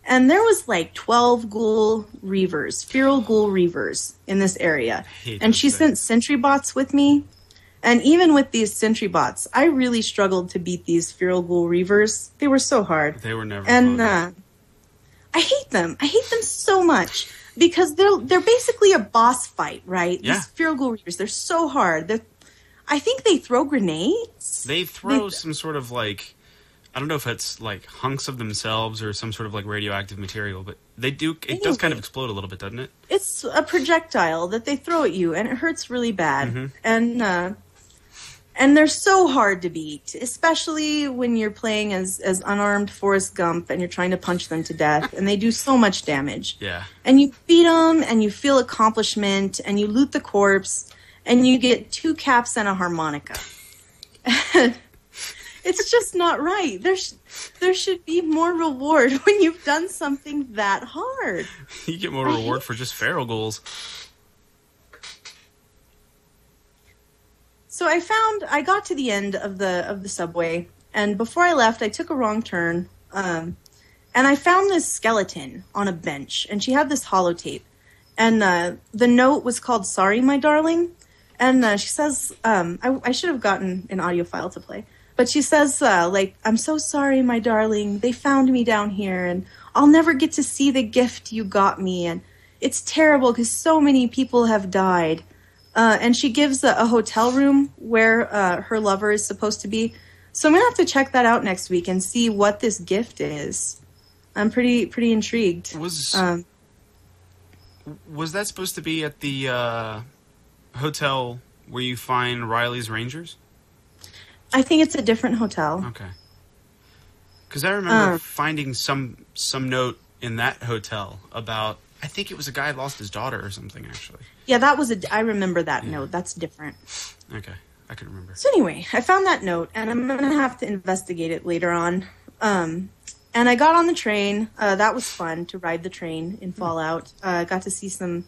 and there was like twelve ghoul reavers, feral ghoul reavers in this area, and she sent sentry bots with me, and even with these sentry bots, I really struggled to beat these feral ghoul reavers. They were so hard, They were never. and uh, I hate them. I hate them so much because they're they're basically a boss fight, right? Yeah. These feral ghoul reavers, they're so hard. They're, I think they throw grenades. They throw They- some sort of like I don't know if it's like hunks of themselves or some sort of like radioactive material, but they do. It does kind of explode a little bit, doesn't it? It's a projectile that they throw at you, and it hurts really bad. And uh, and they're so hard to beat, especially when you're playing as as unarmed Forrest Gump and you're trying to punch them to death, and they do so much damage. Yeah. and you beat them and you feel accomplishment and you loot the corpse and you get two caps and a harmonica it's just not right. There sh- there should be more reward when you've done something that hard. You get more reward for just feral ghouls. so i found i got to the end of the of the subway and before i left i took a wrong turn um, and i found this skeleton on a bench and she had this holotape and uh, the note was called sorry my darling and uh, she says um, I, I should have gotten an audio file to play but she says uh, like i'm so sorry my darling. They found me down here and i'll never get to see the gift you got me and it's terrible because so many people have died. Uh, and she gives a, a hotel room where uh, her lover is supposed to be. So i'm gonna have to check that out next week and see what this gift is. I'm pretty pretty intrigued. Was um, was that supposed to be at the uh, hotel where you find Riley's Rangers? I think it's a different hotel Okay. Because I remember Uh. finding some some note in that hotel about. I think it was a guy lost his daughter or something. Actually. yeah that was a i remember that note that's different Okay, I can remember. So anyway, I found that note, and I'm gonna have to investigate it later on. Um, and I got on the train. Uh, that was fun to ride the train in Fallout. Uh, got to see some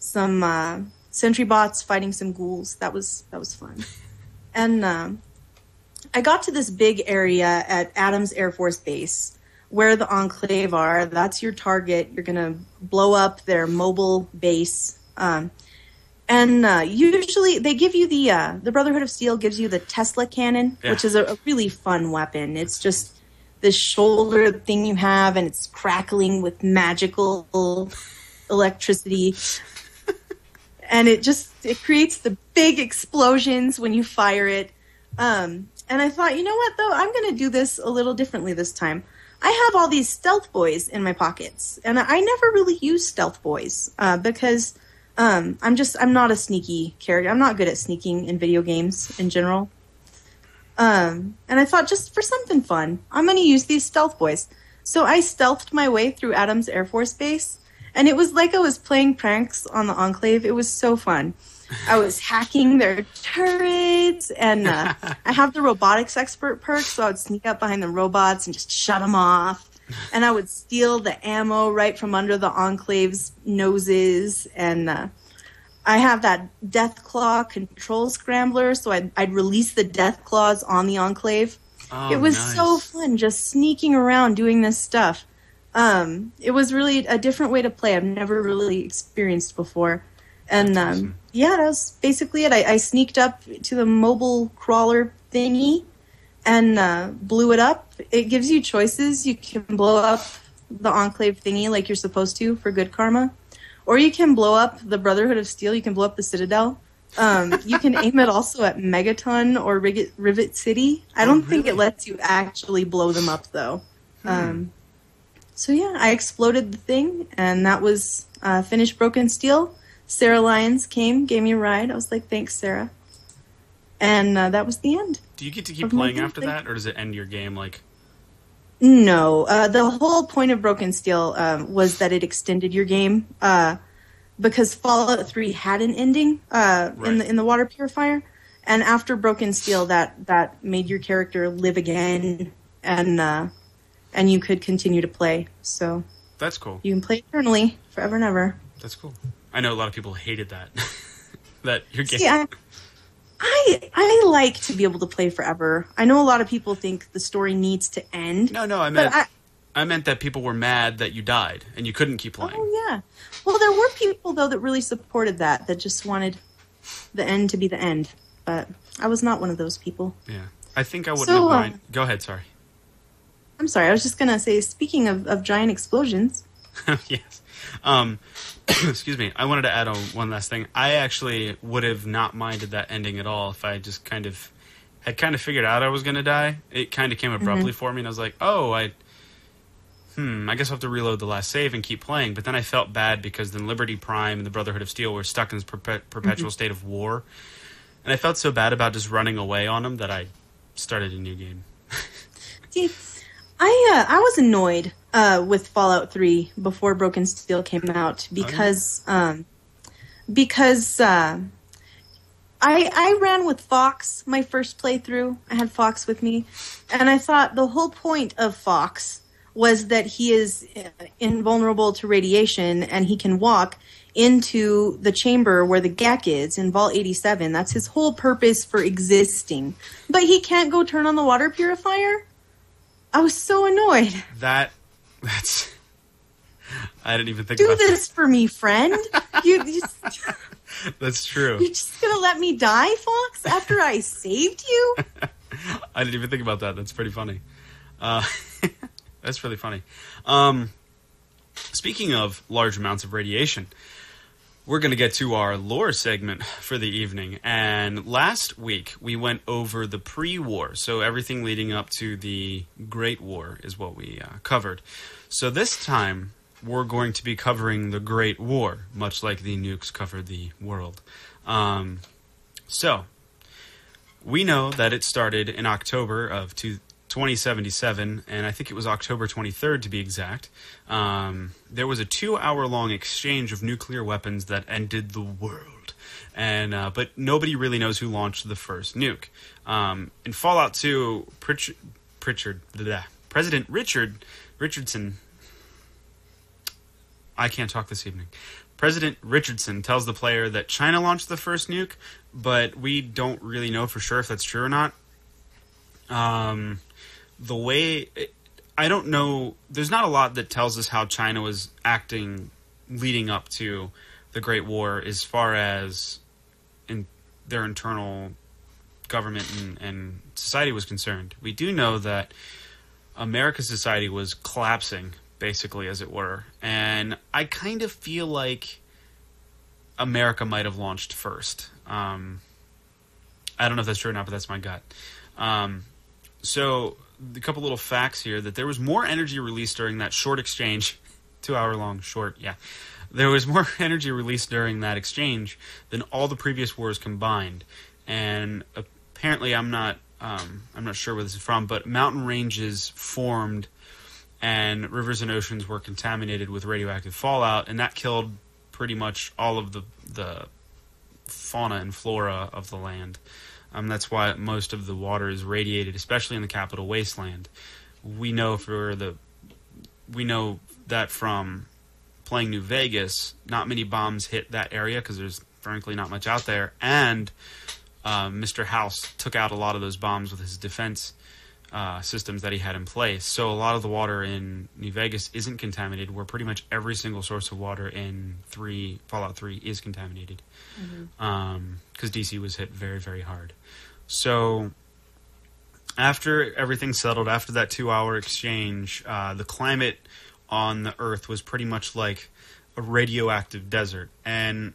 some uh, sentry bots fighting some ghouls. That was that was fun. And um, I got to this big area at Adams Air Force Base where the Enclave are. That's your target. You're gonna blow up their mobile base. Um, and uh, usually they give you the uh, the Brotherhood of Steel gives you the Tesla cannon, Yeah. which is a, a really fun weapon. It's just this shoulder thing you have, and it's crackling with magical electricity, and it just it creates the big explosions when you fire it. Um, and I thought, you know what though, I'm going to do this a little differently this time. I have all these stealth boys in my pockets, and I never really use stealth boys uh, because um, I'm just I'm not a sneaky character. I'm not good at sneaking in video games in general. Um, and I thought just for something fun, I'm going to use these stealth boys. So I stealthed my way through Adams Air Force Base, and it was like I was playing pranks on the Enclave. It was so fun. I was hacking their turrets, and uh, I have the robotics expert perk, so I would sneak up behind the robots and just shut them off. And I would steal the ammo right from under the Enclave's noses, and uh, I have that Death Claw control scrambler, so I'd, I'd release the Death Claws on the Enclave. Oh, it was nice. so fun just sneaking around doing this stuff. Um, it was really a different way to play. I've never really experienced before. And um, awesome. yeah, that was basically it. I, I sneaked up to the mobile crawler thingy and uh, blew it up. It gives you choices. You can blow up the Enclave thingy like you're supposed to for good karma, or you can blow up the Brotherhood of Steel. You can blow up the Citadel. Um, you can aim it also at Megaton or Rivet, Rivet City. I Oh, don't think it lets you actually blow them up though. Um, so yeah, I exploded the thing, and that was uh, finished Broken Steel. Sarah Lyons came, gave me a ride. I was like, "Thanks, Sarah," and uh, that was the end. Do you get to keep playing after thing. that, or does it end your game like? No, uh, the whole point of Broken Steel um, was that it extended your game uh, because Fallout Three had an ending uh, Right. in the in the water purifier, and after Broken Steel, that that made your character live again, and uh, and you could continue to play. So That's cool. you can play eternally, forever and ever. That's cool. I know a lot of people hated that. that your game. See, I, I I like to be able to play forever. I know a lot of people think the story needs to end. No, no, I meant I, I meant that people were mad that you died and you couldn't keep playing. Oh yeah. Well, there were people though that really supported that, that just wanted the end to be the end. But I was not one of those people. Yeah. I think I wouldn't So, have uh, mind. Go ahead, sorry. I'm sorry. I was just gonna say, speaking of, of giant explosions, yes. Um, excuse me. I wanted to add on one last thing. I actually would have not minded that ending at all if I just kind of had kind of figured out I was going to die. It kind of came abruptly for me, and I was like, oh, I. Hmm, I guess I'll have to reload the last save and keep playing. But then I felt bad because then Liberty Prime and the Brotherhood of Steel were stuck in this perpe- perpetual state of war. And I felt so bad about just running away on them that I started a new game. see, I uh, I was annoyed uh, with Fallout 3 before Broken Steel came out because um, because uh, I I ran with Fox my first playthrough. I had Fox with me, and I thought the whole point of Fox was that he is uh, invulnerable to radiation and he can walk into the chamber where the GECK is in Vault 87. That's his whole purpose for existing. But he can't go turn on the water purifier? I was so annoyed. That. That's. I didn't even think Do about this for me, friend. You, you. That's true. you're just gonna let me die, Fox, after I saved you? I didn't even think about that. That's pretty funny. Uh, that's really funny. Um, speaking of large amounts of radiation, we're going to get to our lore segment for the evening. And last week we went over the pre-war, so everything leading up to the Great War is what we uh, covered. So this time we're going to be covering the Great War, much like the nukes covered the world. Um, so we know that it started in October of two, 2077, and I think it was October 23rd to be exact. Um, there was a two-hour-long exchange of nuclear weapons that ended the world, and uh, but nobody really knows who launched the first nuke. Um, in Fallout 2, Pritchard, Pritchard blah, President Richard Richardson. I can't talk this evening. President Richardson tells the player that China launched the first nuke, but we don't really know for sure if that's true or not. Um, the way I don't know, there's not a lot that tells us how China was acting leading up to the Great War, as far as in their internal government and, and society was concerned. We do know that America's society was collapsing, basically, as it were. And I kind of feel like America might have launched first. Um, I don't know if that's true or not, but that's my gut. Um, so, a couple little facts here that there was more energy released during that short exchange, two hour long short, yeah. There was more energy released during that exchange than all the previous wars combined. And apparently, I'm not um, I'm not sure where this is from, but mountain ranges formed and rivers and oceans were contaminated with radioactive fallout, and that killed pretty much all of the the fauna and flora of the land. Um, that's why most of the water is radiated, especially in the capital wasteland. We know for the we know that from playing New Vegas, not many bombs hit that area because there's frankly not much out there, and uh, Mr. House took out a lot of those bombs with his defense uh, systems that he had in place. So a lot of the water in New Vegas isn't contaminated, where pretty much every single source of water in three Fallout Three is contaminated, because DC was hit very very hard. So after everything settled, after that two-hour exchange, uh, the climate on the Earth was pretty much like a radioactive desert, and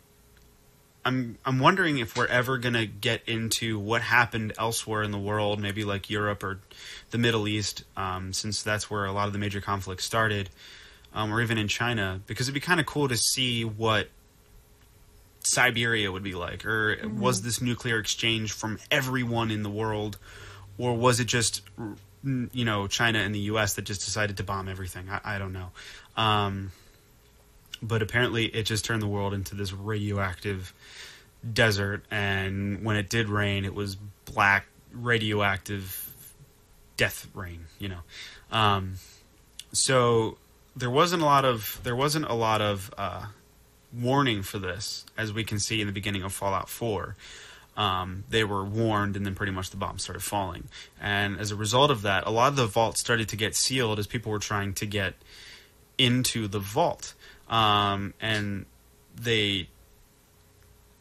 I'm I'm wondering if we're ever gonna get into what happened elsewhere in the world, maybe like Europe or the Middle East, um, since that's where a lot of the major conflicts started, um, or even in China, because it'd be kind of cool to see what Siberia would be like, or was this nuclear exchange from everyone in the world, or was it just you know China and the U.S. that just decided to bomb everything? I, I don't know. Um, but apparently it just turned the world into this radioactive desert. And when it did rain it was black radioactive death rain you know. Um, so there wasn't a lot of there wasn't a lot of uh, warning for this as we can see in the beginning of fallout 4 um, they were warned and then pretty much the bombs started falling. And as a result of that a lot of the vaults started to get sealed as people were trying to get into the vault um, and they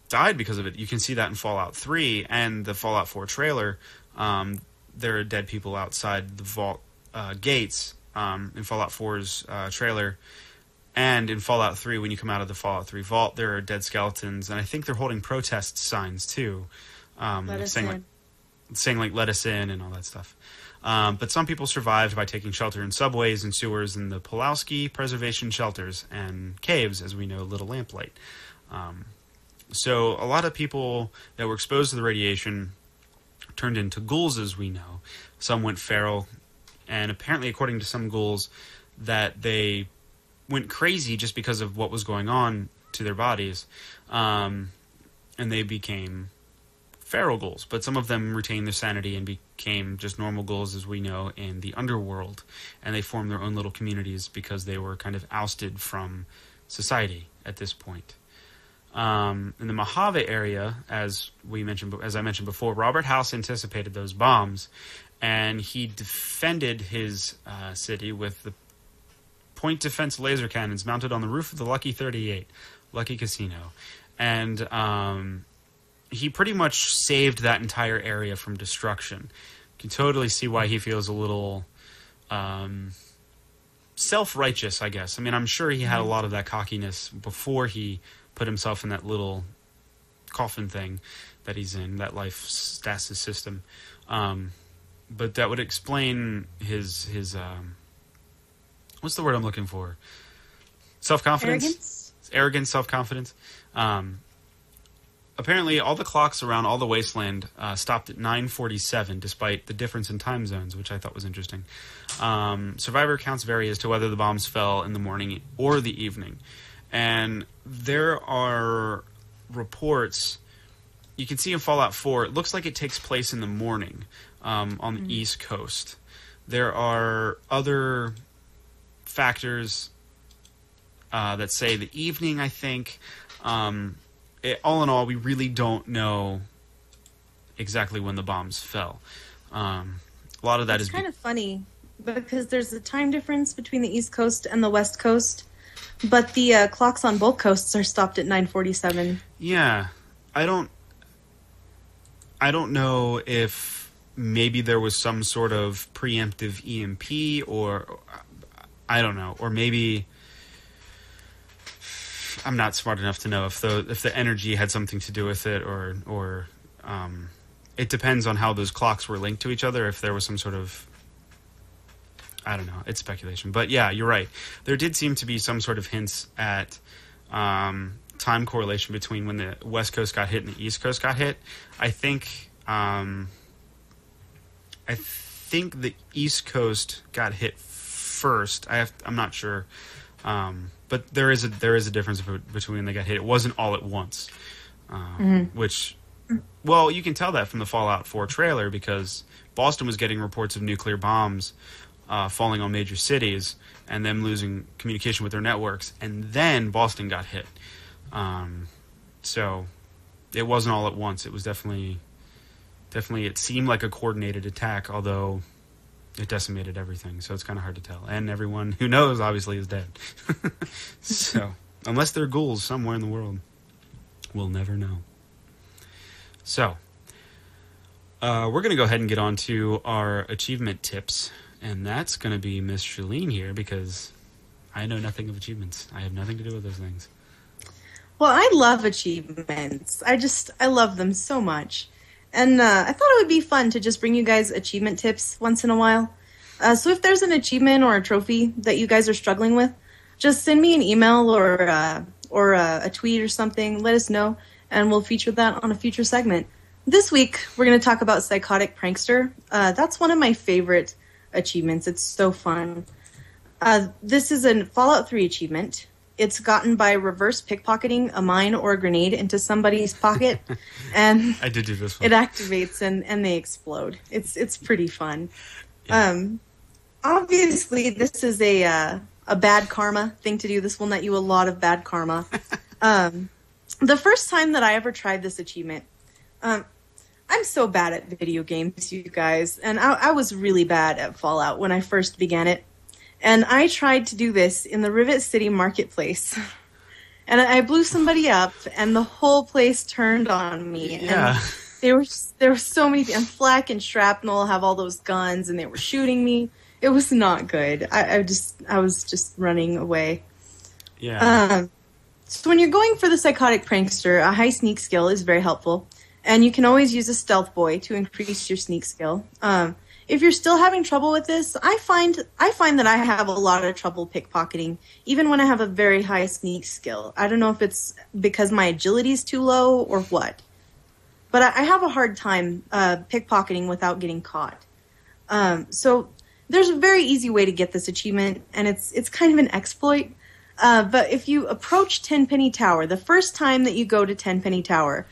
died because of it. You can see that in Fallout 3 and the Fallout 4 trailer. Um, there are dead people outside the vault uh, gates um, in Fallout 4's uh, trailer. And in Fallout 3, when you come out of the Fallout 3 vault, there are dead skeletons, and I think they're holding protest signs too, um, saying in. like saying like "Let us in" and all that stuff. Um, but some people survived by taking shelter in subways and sewers in the Pulowski Preservation Shelters and caves, as we know, Little Lamplight. Um, so a lot of people that were exposed to the radiation turned into ghouls, as we know. Some went feral, and apparently, according to some ghouls, that they went crazy just because of what was going on to their bodies, um, and they became feral ghouls. But some of them retained their sanity and became just normal ghouls, as we know, in the underworld, and they formed their own little communities because they were kind of ousted from society at this point. Um, in the Mojave area, as we mentioned, as I mentioned before, Robert House anticipated those bombs, and he defended his uh, city with the point defense laser cannons mounted on the roof of the Lucky 38, Lucky Casino, and um, he pretty much saved that entire area from destruction. You can totally see why he feels a little um, self righteous, I guess. I mean, I'm sure he had a lot of that cockiness before he put himself in that little coffin thing that he's in, that life stasis system. Um, but that would explain his his um, what's the word I'm looking for? Self confidence, Arrogance? arrogance, self confidence. Um, apparently, all the clocks around all the wasteland uh, stopped at 9:47, despite the difference in time zones, which I thought was interesting. Um, survivor counts vary as to whether the bombs fell in the morning or the evening, and there are reports. You can see in Fallout 4, it looks like it takes place in the morning um, on the East Coast. There are other factors uh, that say the evening, I think. Um, it, all in all, we really don't know exactly when the bombs fell. Um, a lot of that It's is kind of funny because there's a time difference between the East Coast and the West Coast, but the uh, clocks on both coasts are stopped at 9:47. Yeah, I don't. I don't know if maybe there was some sort of preemptive EMP, or I don't know, or maybe I'm not smart enough to know if the if the energy had something to do with it, or or um, it depends on how those clocks were linked to each other. If there was some sort of I don't know. It's speculation, but yeah, you're right. There did seem to be some sort of hints at um, time correlation between when the West Coast got hit and the East Coast got hit. I think um, I think the East Coast got hit first. I have. I'm not sure. Um, but there is a there is a difference between they got hit. It wasn't all at once, um, which, well, you can tell that from the Fallout 4 trailer because Boston was getting reports of nuclear bombs uh, falling on major cities and them losing communication with their networks, and then Boston got hit. Um, so it wasn't all at once. It was definitely definitely it seemed like a coordinated attack, although it decimated everything, so it's kind of hard to tell. And everyone who knows, obviously, is dead. so, unless they're ghouls somewhere in the world, we'll never know. So, uh, we're going to go ahead and get on to our achievement tips, and that's going to be Miss Shalene here because I know nothing of achievements. I have nothing to do with those things. Well, I love achievements. I just I love them so much, and uh, I thought it would be fun to just bring you guys achievement tips once in a while. Uh, so if there's an achievement or a trophy that you guys are struggling with, just send me an email or uh, or a, a tweet or something. Let us know, and we'll feature that on a future segment. This week we're going to talk about psychotic prankster. Uh, that's one of my favorite achievements. It's so fun. Uh, this is a Fallout 3 achievement. It's gotten by reverse pickpocketing a mine or a grenade into somebody's pocket, and I did do this one. it activates and, and they explode. It's it's pretty fun. Um, obviously, this is a uh, a bad karma thing to do. This will net you a lot of bad karma. um, the first time that I ever tried this achievement, um, I'm so bad at video games, you guys, and I, I was really bad at Fallout when I first began it. And I tried to do this in the Rivet City Marketplace. And I blew somebody up, and the whole place turned on me. Yeah. And there were there were so many. And Flak and Shrapnel have all those guns, and they were shooting me. It was not good. I, I just I was just running away. yeah. Um, so when you're going for the psychotic prankster, a high sneak skill is very helpful, and you can always use a stealth boy to increase your sneak skill. Um, if you're still having trouble with this, I find I find that I have a lot of trouble pickpocketing, even when I have a very high sneak skill. I don't know if it's because my agility is too low or what, but I, I have a hard time uh, pickpocketing without getting caught. Um, so there's a very easy way to get this achievement, and it's it's kind of an exploit. Uh, but if you approach Tenpenny Tower, the first time that you go to Tenpenny Tower,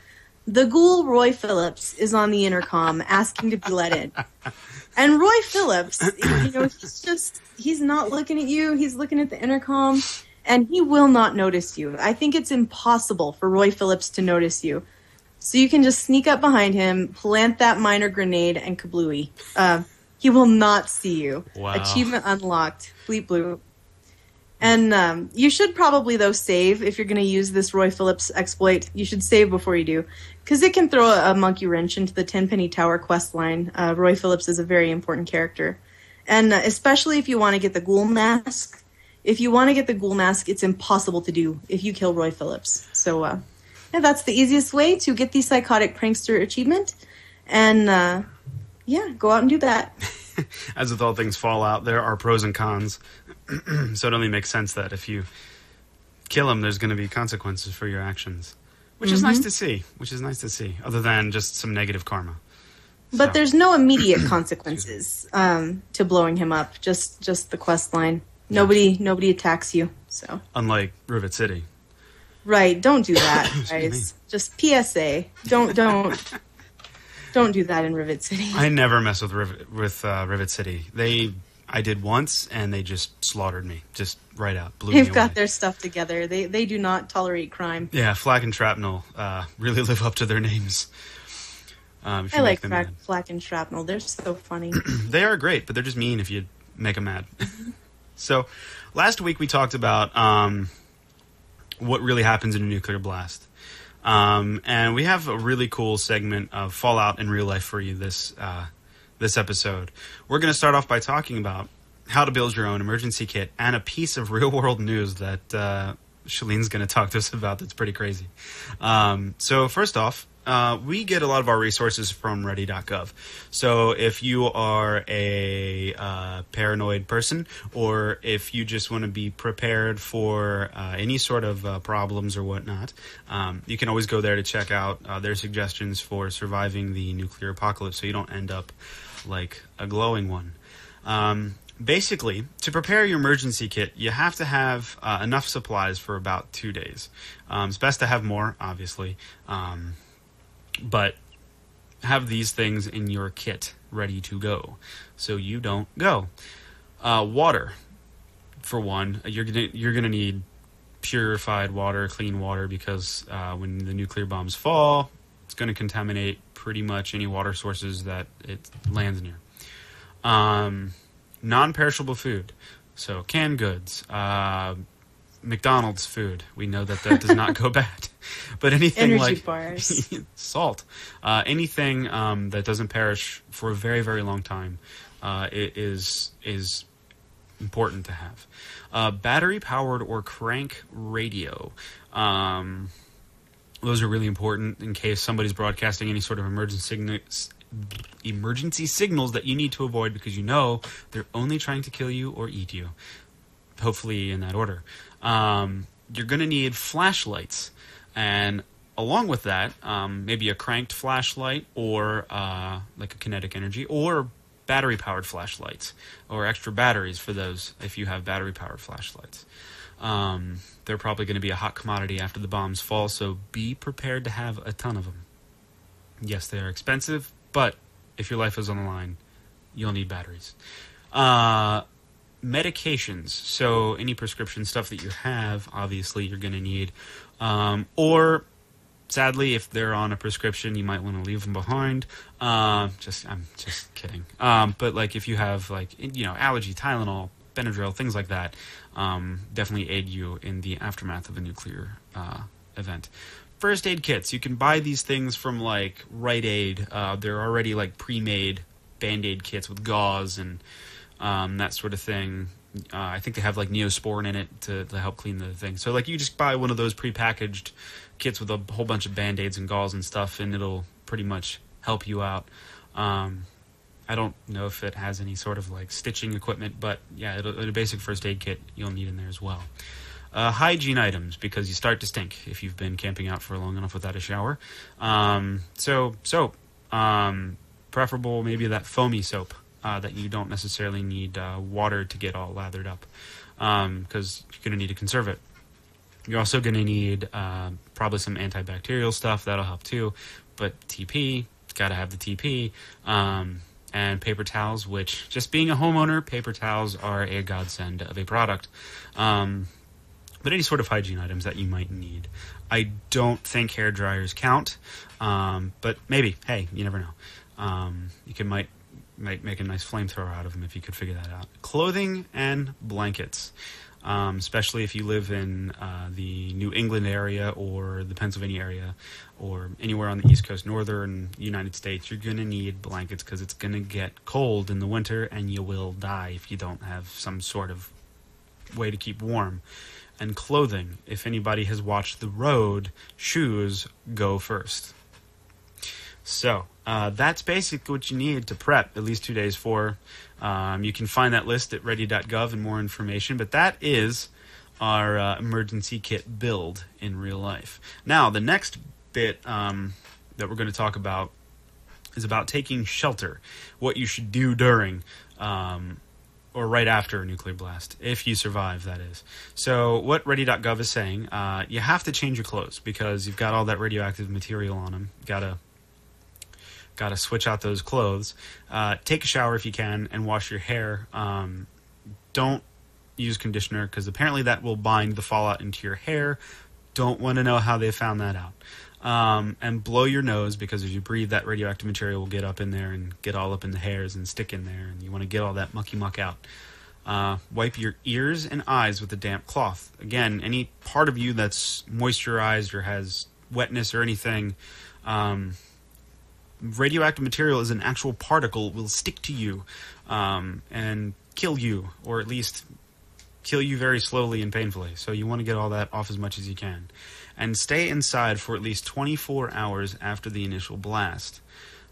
the ghoul Roy Phillips is on the intercom asking to be let in. And Roy Phillips, you know, he's just he's not looking at you, he's looking at the intercom, and he will not notice you. I think it's impossible for Roy Phillips to notice you. So you can just sneak up behind him, plant that minor grenade, and kablooey. Uh, he will not see you. Wow. Achievement unlocked. Fleet Blue. And um, you should probably though save if you're going to use this Roy Phillips exploit. You should save before you do, because it can throw a, a monkey wrench into the Tenpenny Tower quest line. Uh, Roy Phillips is a very important character, and uh, especially if you want to get the Ghoul Mask. If you want to get the Ghoul Mask, it's impossible to do if you kill Roy Phillips. So, uh, yeah, that's the easiest way to get the Psychotic Prankster achievement, and uh, yeah, go out and do that. As with all things Fallout, there are pros and cons. so it only makes sense that if you kill him, there's going to be consequences for your actions, which is nice to see. Which is nice to see, other than just some negative karma. But So- there's no immediate consequences um, to blowing him up. Just just the quest line. Nobody nobody attacks you. So unlike Rivet City. right, don't do that, guys. Just PSA. Don't don't don't do that in Rivet City. I never mess with Rivet, with uh, Rivet City. They, I did once, and they just slaughtered me, just right out, blew They've got away. their stuff together. They they do not tolerate crime. Yeah, Flak and Shrapnel uh, really live up to their names. Um, I like Flak, mad. And Shrapnel. They're so funny. They are great, but they're just mean if you make them mad. so, last week we talked about um, what really happens in a nuclear blast. Um, and we have a really cool segment of Fallout in real life for you this uh, this episode. We're going to start off by talking about how to build your own emergency kit and a piece of real world news that uh, Shalene's going to talk to us about. That's pretty crazy. Um, so first off, uh, we get a lot of our resources from Ready.gov. So if you are a uh, paranoid person, or if you just want to be prepared for uh, any sort of uh, problems or whatnot, um, you can always go there to check out uh, their suggestions for surviving the nuclear apocalypse, so you don't end up like a glowing one. Um, basically, to prepare your emergency kit, you have to have uh, enough supplies for about two days. Um, it's best to have more, obviously, um, but have these things in your kit ready to go so you don't go. Uh, water, for one, you're gonna you're gonna need purified water, clean water, because uh, when the nuclear bombs fall, it's going to contaminate pretty much any water sources that it lands near. Um, non-perishable food, so canned goods, uh, McDonald's food. We know that that does not go bad, but anything Energy like bars. salt, uh, anything um, that doesn't perish for a very very long time, uh, is is important to have. Uh, battery powered or crank radio. Um, those are really important in case somebody's broadcasting any sort of emergency sign- emergency signals that you need to avoid because you know they're only trying to kill you or eat you. Hopefully, in that order. Um, you're going to need flashlights, and along with that, um, maybe a cranked flashlight or uh, like a kinetic energy or battery powered flashlights or extra batteries for those if you have battery powered flashlights. Um, they're probably going to be a hot commodity after the bombs fall, so be prepared to have a ton of them. Yes, they are expensive, but if your life is on the line, you'll need batteries. Uh, medications. So any prescription stuff that you have, obviously, you're going to need. Um, or sadly, if they're on a prescription, you might want to leave them behind. Um, just, I'm just kidding. Um, but like if you have like you know allergy, Tylenol, Benadryl, things like that, um, definitely aid you in the aftermath of a nuclear uh, event. First aid kits. You can buy these things from like Rite Aid. Uh, they're already like pre-made band aid kits with gauze and um, that sort of thing. Uh, I think they have like Neosporin in it to, to help clean the thing. So like you just buy one of those pre-packaged kits with a whole bunch of band-aids and gauze and stuff, and it'll pretty much help you out. Um, I don't know if it has any sort of like stitching equipment, but yeah, it'll, a basic first aid kit you'll need in there as well. Uh, hygiene items because you start to stink if you've been camping out for long enough without a shower. Um, so soap, um, preferable maybe that foamy soap uh, that you don't necessarily need uh, water to get all lathered up because you're going to need to conserve it. You're also going to need uh, probably some antibacterial stuff that'll help too, but TP, got to have the TP. And paper towels, which just being a homeowner, paper towels are a godsend of a product. Um, but any sort of hygiene items that you might need. I don't think hair dryers count, um, but maybe. Hey, you never know. Um, you could might might make a nice flamethrower out of them if you could figure that out. Clothing and blankets. Um, especially if you live in uh, the New England area or the Pennsylvania area or anywhere on the East Coast, northern United States, you're going to need blankets because it's going to get cold in the winter and you will die if you don't have some sort of way to keep warm. And clothing, if anybody has watched The Road, shoes go first. So uh, that's basically what you need to prep at least two days for. Um, you can find that list at ready.gov and more information, but that is our uh, emergency kit build in real life. Now, the next bit um, that we're going to talk about is about taking shelter, what you should do during um, or right after a nuclear blast, if you survive, that is. So, what ready.gov is saying, uh, you have to change your clothes because you've got all that radioactive material on them. Got to got to switch out those clothes. Uh, take a shower if you can and wash your hair. Um, don't use conditioner because apparently that will bind the fallout into your hair. Don't want to know how they found that out. Um, and blow your nose because as you breathe, that radioactive material will get up in there and get all up in the hairs and stick in there, and you want to get all that mucky muck out. Uh, wipe your ears and eyes with a damp cloth. Again, any part of you that's moisturized or has wetness or anything, um, radioactive material is an actual particle will stick to you um, and kill you, or at least kill you very slowly and painfully. So you want to get all that off as much as you can. And stay inside for at least 24 hours after the initial blast.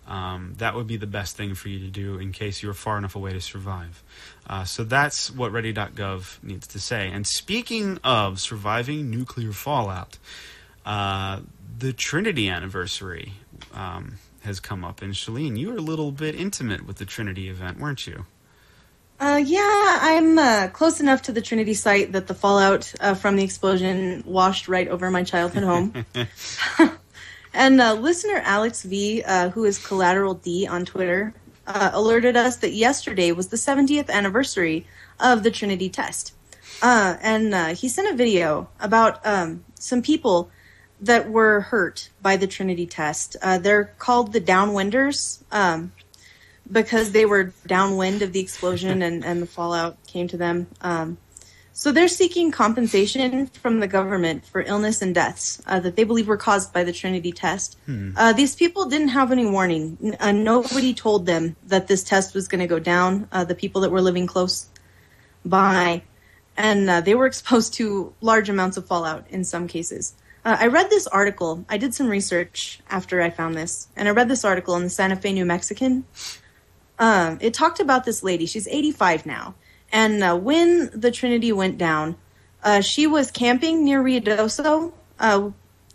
Um, that would be the best thing for you to do in case you're far enough away to survive. Uh, so that's what Ready.gov needs to say. And speaking of surviving nuclear fallout, uh, the Trinity anniversary um, has come up. And Shalene, you were a little bit intimate with the Trinity event, weren't you? Uh, yeah, I'm uh, close enough to the Trinity site that the fallout uh, from the explosion washed right over my childhood home. and uh, listener Alex V, uh, who is Collateral D on Twitter, uh, alerted us that yesterday was the 70th anniversary of the Trinity test. Uh, and uh, he sent a video about um, some people that were hurt by the Trinity test. Uh, they're called the downwinders um, because they were downwind of the explosion and, and the fallout came to them. Um, so they're seeking compensation from the government for illness and deaths uh, that they believe were caused by the Trinity test. Uh, these people didn't have any warning. Uh, nobody told them that this test was going to go down. Uh, the people that were living close by, and uh, they were exposed to large amounts of fallout in some cases. Uh, I read this article. I did some research after I found this, and I read this article in the Santa Fe New Mexican. Um, it talked about this lady. She's 85 now. And uh, when the Trinity went down, uh, she was camping near Ruidoso, uh,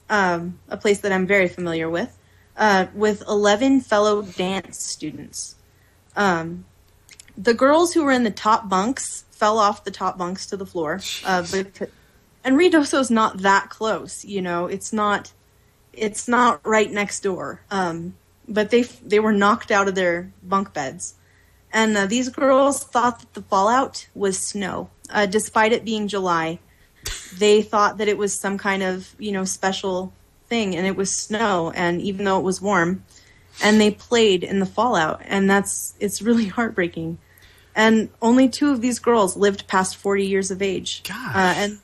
um, a place that I'm very familiar with, uh, with 11 fellow dance students. Um, the girls who were in the top bunks fell off the top bunks to the floor. Uh, and Ruidoso's not that close, you know. It's not. It's not right next door. Um, but they they were knocked out of their bunk beds. And uh, these girls thought that the fallout was snow, uh, despite it being July. They thought that it was some kind of you know special thing, and it was snow. And even though it was warm, and they played in the fallout, and that's it's really heartbreaking. And only two of these girls lived past forty years of age. Gosh. Uh, and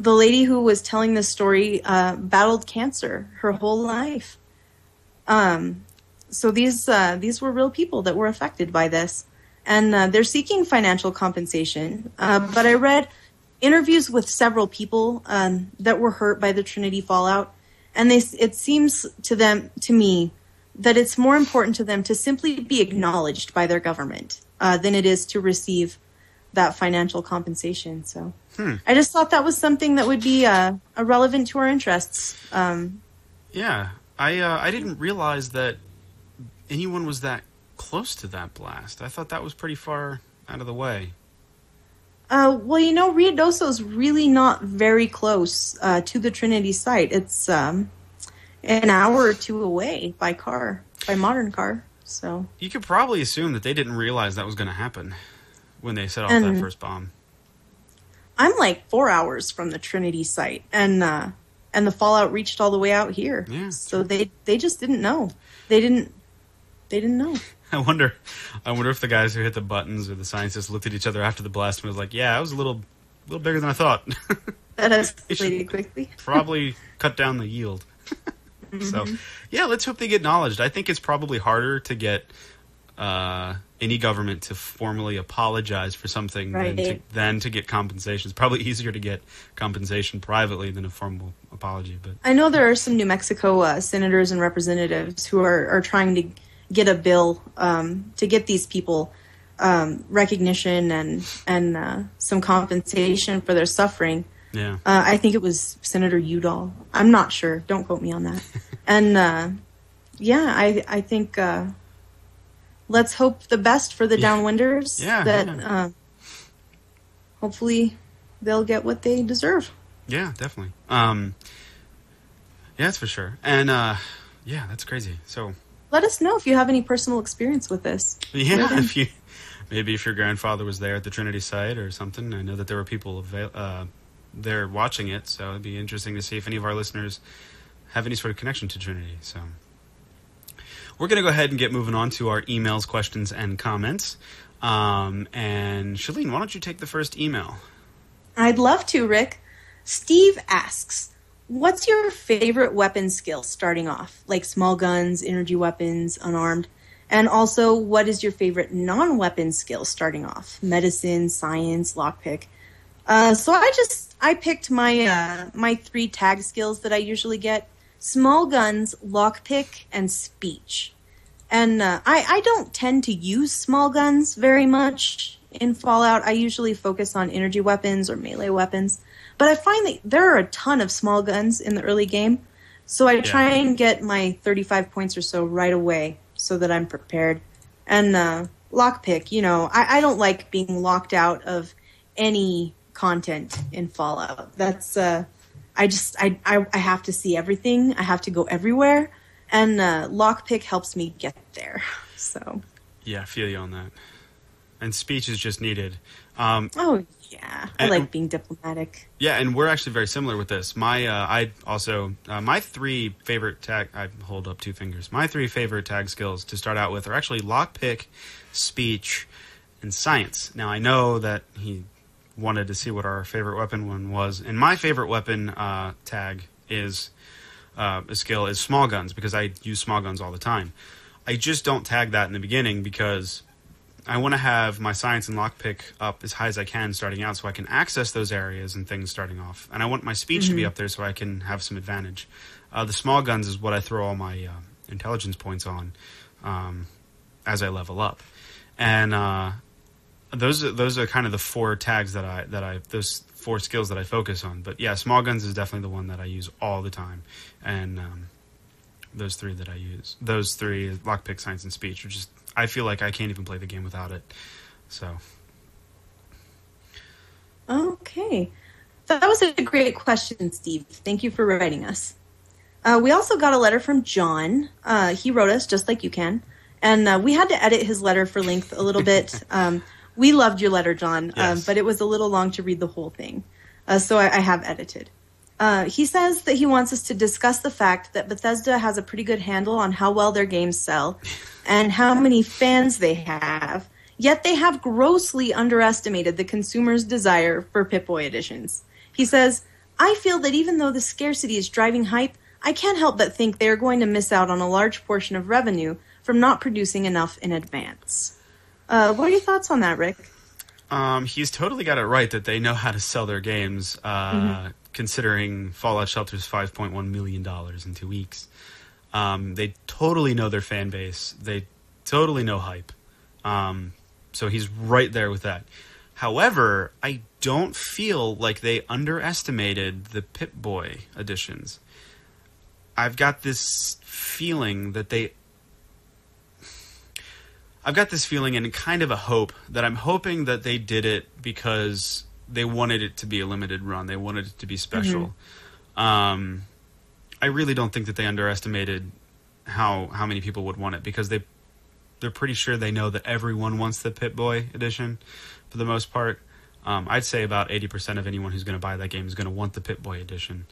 the lady who was telling this story uh, battled cancer her whole life. Um, so these uh, these were real people that were affected by this, and uh, they're seeking financial compensation. Uh, but I read interviews with several people um, that were hurt by the Trinity fallout, and they it seems to them to me that it's more important to them to simply be acknowledged by their government uh, than it is to receive that financial compensation. So I just thought that was something that would be uh, relevant to our interests. Um, Yeah, I uh, I didn't realize that anyone was that close to that blast. I thought that was pretty far out of the way. Uh, well, you know, Ruidoso's really not very close uh, to the Trinity site. It's um, an hour or two away by car, by modern car. So, You could probably assume that they didn't realize that was going to happen when they set off that first bomb. I'm like four hours from the Trinity site, and uh, and the fallout reached all the way out here. Yeah, So they they just didn't know. They didn't. They didn't know. I wonder, I wonder if the guys who hit the buttons or the scientists looked at each other after the blast and was like, "Yeah, I was a little, a little bigger than I thought." That escalated quickly. probably cut down the yield. so, Mm-hmm. yeah, let's hope they get acknowledged. I think it's probably harder to get uh, any government to formally apologize for something than, to, than to get compensation. It's probably easier to get compensation privately than a formal apology. But I know there are some New Mexico uh, senators and representatives who are, are trying to get a bill um, to get these people um, recognition and and uh, some compensation for their suffering. yeah, Uh, I think it was Senator Udall. I'm not sure. Don't quote me on that. and uh, yeah, I I think uh, let's hope the best for the Yeah. downwinders. Yeah, That yeah. Uh, hopefully they'll get what they deserve. yeah, definitely. Um, yeah, that's for sure. And uh, yeah, that's crazy. So Let us know if you have any personal experience with this. Yeah, if you maybe if your grandfather was there at the Trinity site or something. I know that there were people avail- uh, there watching it, so it'd be interesting to see if any of our listeners have any sort of connection to Trinity. So we're going to go ahead and get moving on to our emails, questions, and comments. Um, and Shalene, why don't you take the first email? I'd love to, Rick. Steve asks, What's your favorite weapon skill starting off? Like small guns, energy weapons, unarmed? And also, what is your favorite non weapon skill starting off? Medicine, science, lockpick. Uh, so I just I picked my uh, my three tag skills that I usually get: small guns, lockpick, and speech. And uh, I I don't tend to use small guns very much in Fallout. I usually focus on energy weapons or melee weapons. But I find that there are a ton of small guns in the early game, so I try and get my 35 points or so right away so that I'm prepared. And uh, lockpick, you know, I, I don't like being locked out of any content in Fallout. That's uh, I just I, I I have to see everything. I have to go everywhere, and uh, lockpick helps me get there. So Yeah, I feel you on that. And speech is just needed. Um, oh yeah, I And- like being diplomatic. Yeah, and we're actually very similar with this. My, uh, I also uh, my three favorite tag. I hold up two fingers. My three favorite tag skills to start out with are actually lockpick, speech, and science. Now I know that he wanted to see what our favorite weapon one was, and my favorite weapon uh, tag is uh, a skill is small guns because I use small guns all the time. I just don't tag that in the beginning because I want to have my science and lockpick up as high as I can starting out so I can access those areas and things starting off. And I want my speech to be up there so I can have some advantage. Uh, the small guns is what I throw all my uh, intelligence points on um, as I level up. And uh, those are, those are kind of the four tags that I that I those four skills that I focus on. But yeah, small guns is definitely the one that I use all the time. And um, those three that I use. Those three, lockpick, science, and speech, are just I feel like I can't even play the game without it. So Okay. That was a great question, Steve. Thank you for writing us. Uh, we also got a letter from John. Uh, he wrote us just like you can. And uh, we had to edit his letter for length a little bit. Um, we loved your letter, John, um, but it was a little long to read the whole thing. Uh, so I, I have edited. Uh, he says that he wants us to discuss the fact that Bethesda has a pretty good handle on how well their games sell and how many fans they have, yet they have grossly underestimated the consumer's desire for Pip-Boy editions. He says, I feel that even though the scarcity is driving hype, I can't help but think they are going to miss out on a large portion of revenue from not producing enough in advance. Uh, what are your thoughts on that, Rick? um, he's totally got it right that they know how to sell their games. Uh, Considering Fallout Shelter's five point one million dollars in two weeks, um, they totally know their fan base. They totally know hype. Um, so he's right there with that. However, I don't feel like they underestimated the Pip Boy additions. I've got this feeling that they. I've got this feeling and kind of a hope that I'm hoping that they did it because they wanted it to be a limited run. They wanted it to be special. Um, I really don't think that they underestimated how how many people would want it because they they're pretty sure they know that everyone wants the Pip Boy edition for the most part. Um, I'd say about 80% of anyone who's going to buy that game is going to want the Pip Boy edition.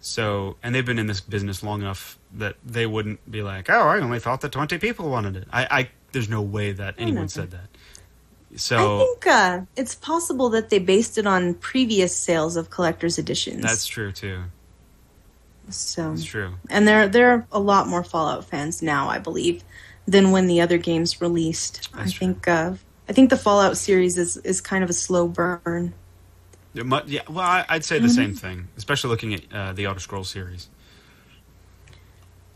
So, and they've been in this business long enough that they wouldn't be like, "Oh, I only thought that 20 people wanted it." I, I there's no way that anyone said that. So I think uh, it's possible that they based it on previous sales of collector's editions. that's true too. so. That's true. And there there are a lot more Fallout fans now, I believe, than when the other games released. I true. think uh, I think the Fallout series is is kind of a slow burn. Yeah, well, I, I'd say the same thing, especially looking at uh, the Elder Scrolls series.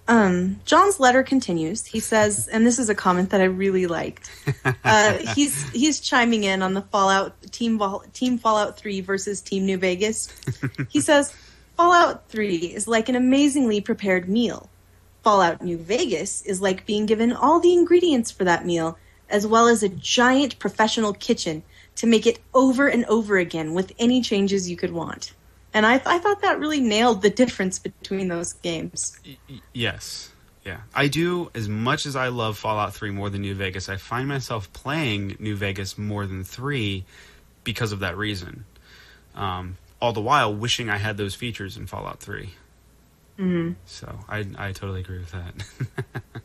Um, John's letter continues. He says, and this is a comment that I really liked. Uh, he's he's chiming in on the Fallout team Team Fallout Three versus Team New Vegas. He says, Fallout Three is like an amazingly prepared meal. Fallout New Vegas is like being given all the ingredients for that meal, as well as a giant professional kitchen to make it over and over again with any changes you could want. And I, I thought that really nailed the difference between those games. Yes. Yeah. I do, as much as I love Fallout 3 more than New Vegas, I find myself playing New Vegas more than 3 because of that reason. Um, all the while wishing I had those features in Fallout 3. Mm-hmm. So I, I totally agree with that.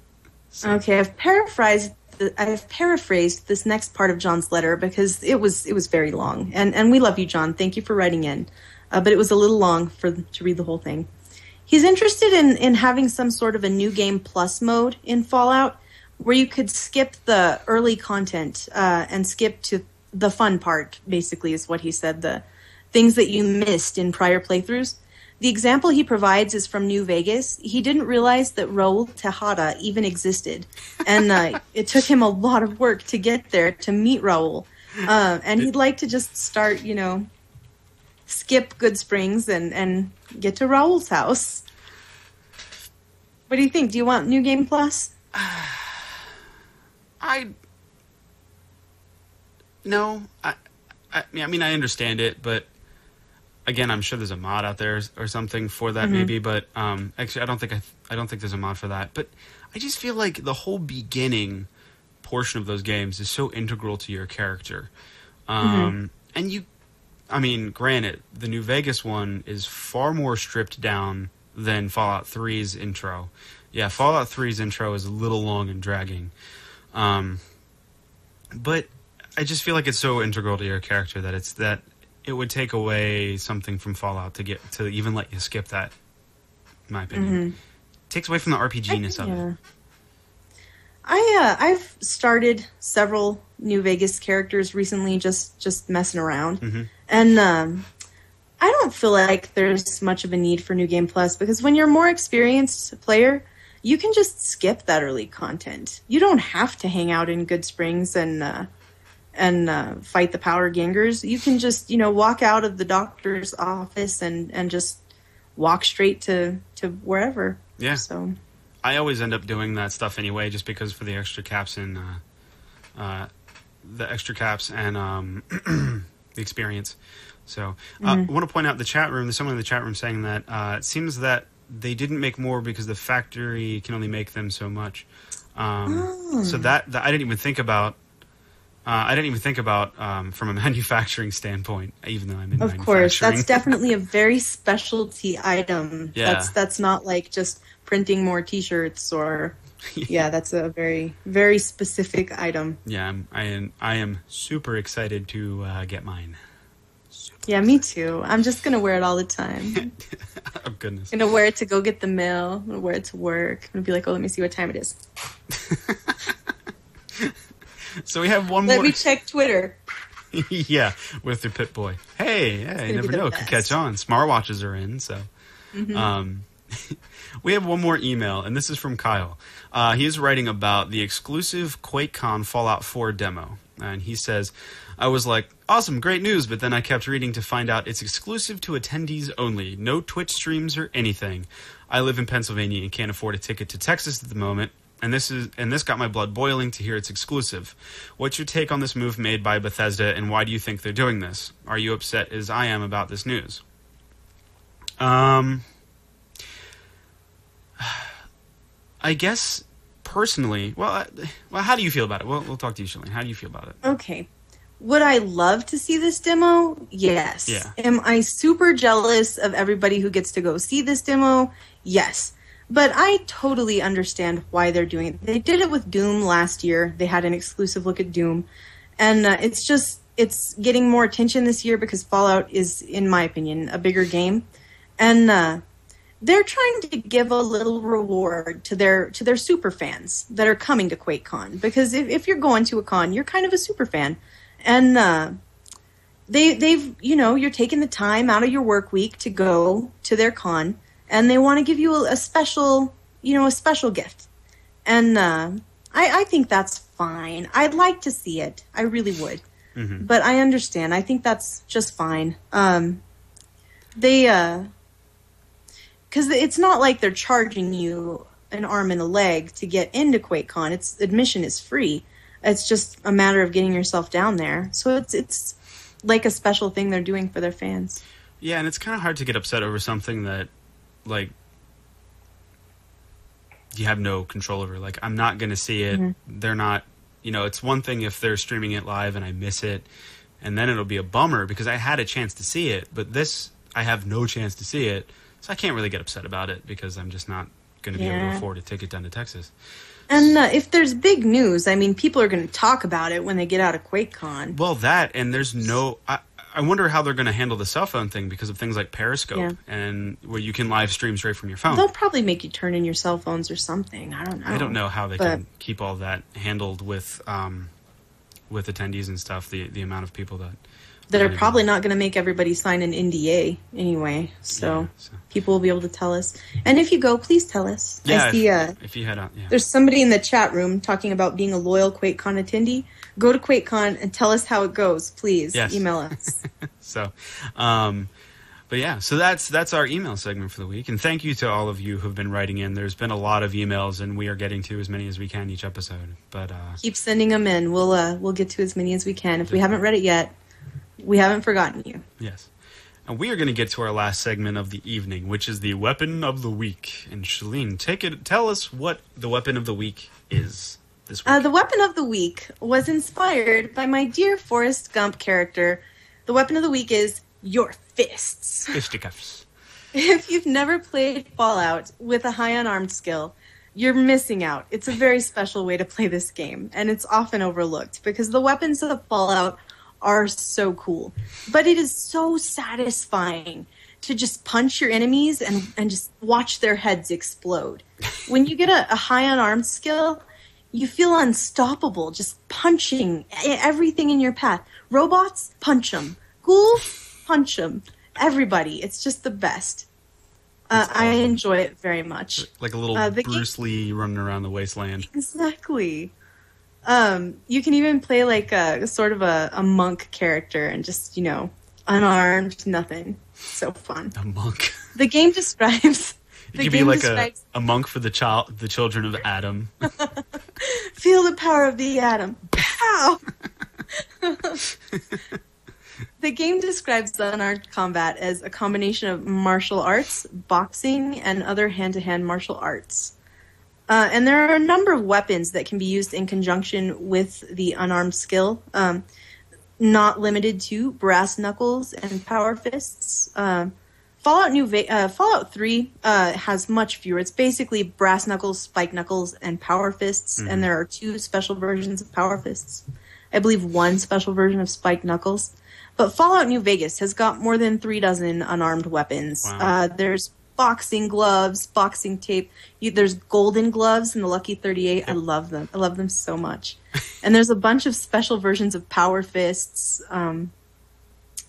So- Okay, I've paraphrased. I've paraphrased this next part of John's letter because it was it was very long, and and we love you, John. Thank you for writing in, uh, but it was a little long for to read the whole thing. He's interested in in having some sort of a new game plus mode in Fallout, where you could skip the early content uh, and skip to the fun part. Basically, is what he said. The things that you missed in prior playthroughs. The example he provides is from New Vegas. He didn't realize that Raul Tejada even existed, and uh, it took him a lot of work to get there to meet Raul. Uh, and he'd like to just start, you know, skip Goodsprings and and get to Raul's house. What do you think? Do you want New Game Plus? I no, I, I, I mean I understand it, but again, I'm sure there's a mod out there or something for that maybe. But um, actually, I don't think I, I don't think there's a mod for that. But I just feel like the whole beginning portion of those games is so integral to your character, um, and you. I mean, granted, the New Vegas one is far more stripped down than Fallout 3's intro. Yeah, Fallout 3's intro is a little long and dragging. Um, but I just feel like it's so integral to your character that it's that it would take away something from Fallout to get to even let you skip that. In my opinion, takes away from the RPGness of Yeah. it. I uh, I've started several New Vegas characters recently, just just messing around, Mhm. and um, I don't feel like there's much of a need for New Game Plus because when you're a more experienced player, you can just skip that early content. You don't have to hang out in Goodsprings and uh, and uh, fight the Powder Gangers. You can just you know walk out of the doctor's office and and just walk straight to to wherever. Yeah. So I always end up doing that stuff anyway, just because for the extra caps and uh, uh, the extra caps and um, the experience. So uh, I want to point out the chat room. There's someone in the chat room saying that uh, it seems that they didn't make more because the factory can only make them so much. Um, So that, that I didn't even think about. Uh, I didn't even think about um, from a manufacturing standpoint, even though I'm in Of course, that's definitely a very specialty item. Yeah. That's that's not like just printing more T-shirts or yeah, that's a very very specific item. yeah, I'm, I am. I am super excited to uh, get mine. Yeah, me too. I'm just gonna wear it all the time. oh goodness. I'm gonna wear it to go get the mail. I'm gonna wear it to work. I'm gonna be like, oh, let me see what time it is. So we have one more. Let more. me check Twitter. yeah, with your Pip Boy. Hey, yeah, you never know. It could catch on. Smartwatches are in, so. Mm-hmm. Um, we have one more email, and this is from Kyle. Uh, he is writing about the exclusive QuakeCon Fallout 4 demo. And he says, I was like, awesome, great news, but then I kept reading to find out it's exclusive to attendees only. No Twitch streams or anything. I live in Pennsylvania and can't afford a ticket to Texas at the moment. And this is and this got my blood boiling to hear it's exclusive. What's your take on this move made by Bethesda and why do you think they're doing this? Are you upset as I am about this news? Um I guess personally, well, I- well, how do you feel about it? Well, we'll talk to you, Shalene. How do you feel about it? Okay. Would I love to see this demo? Yes. Yeah. Am I super jealous of everybody who gets to go see this demo? Yes. But I totally understand why they're doing it. They did it with Doom last year. They had an exclusive look at Doom. And uh, it's just, it's getting more attention this year because Fallout is, in my opinion, a bigger game. And uh, they're trying to give a little reward to their to their super fans that are coming to QuakeCon because if, if you're going to a con, you're kind of a super fan, and uh, they they've you know you're taking the time out of your work week to go to their con, and they want to give you a, a special you know a special gift, and uh, I I think that's fine. I'd like to see it. I really would, but I understand. I think that's just fine. Um, they uh because it's not like they're charging you an arm and a leg to get into QuakeCon. It's admission is free. It's just a matter of getting yourself down there. So it's it's like a special thing they're doing for their fans. Yeah, and it's kind of hard to get upset over something that, like, you have no control over. Like, I'm not going to see it. Mm-hmm. They're not, you know, it's one thing if they're streaming it live and I miss it, and then it'll be a bummer because I had a chance to see it, but this, I have no chance to see it. So I can't really get upset about it because I'm just not going to be able to afford a ticket down to Texas. And uh, if there's big news, I mean, people are going to talk about it when they get out of QuakeCon. Well, that and there's no. I, I wonder how they're going to handle the cell phone thing because of things like Periscope Yeah. and where you can live stream straight from your phone. They'll probably make you turn in your cell phones or something. I don't know. I don't know how they But- can keep all that handled with um, with attendees and stuff. The the amount of people that That are probably not going to make everybody sign an NDA anyway. So, Yeah, so- people will be able to tell us. And if you go, please tell us. Yeah, I see. if, Uh, if you head out, yeah. There's somebody in the chat room talking about being a loyal QuakeCon attendee. Go to QuakeCon and tell us how it goes, please. Yes. Email us. So, um, but yeah, so that's that's our email segment for the week, and thank you to all of you who've been writing in. There's been a lot of emails, and we are getting to as many as we can each episode. But uh, Keep sending them in. We'll uh, we'll get to as many as we can. If we haven't read it yet, we haven't forgotten you. yes, and we are going to get to our last segment of the evening, which is the weapon of the week. And Shalene, take it. Tell us what the weapon of the week is this week. Uh, the weapon of the week was inspired by my dear Forrest Gump character. The weapon of the week is your fists. Fisticuffs. If you've never played Fallout with a high unarmed skill, you're missing out. It's a very special way to play this game, and it's often overlooked because the weapons of Fallout are so cool. But it is so satisfying to just punch your enemies and, and just watch their heads explode. When you get a, a high unarmed skill, you feel unstoppable just punching everything in your path. Robots, punch them. Ghouls, punch them. Everybody. It's just the best. Uh, That's I enjoy it very much. Like a little Uh, the game- Bruce Lee running around the wasteland. Exactly. Um, you can even play like a sort of a, a monk character and just, you know, unarmed, nothing. So fun. A monk. The game describes You the could be like a, a monk for the child, the children of Adam. feel the power of the atom. Pow! the game describes unarmed combat as a combination of martial arts, boxing, and other hand-to-hand martial arts. Uh, and there are a number of weapons that can be used in conjunction with the unarmed skill, um, not limited to brass knuckles and power fists. Um Fallout New Ve- uh, Fallout Three uh, has much fewer. It's basically brass knuckles, spike knuckles, and power fists. And there are two special versions of power fists. I believe one special version of spike knuckles. But Fallout New Vegas has got more than three dozen unarmed weapons. Wow. Uh, there's boxing gloves, boxing tape. You, there's golden gloves in the Lucky 38. I love them. I love them so much. and there's a bunch of special versions of power fists. Um,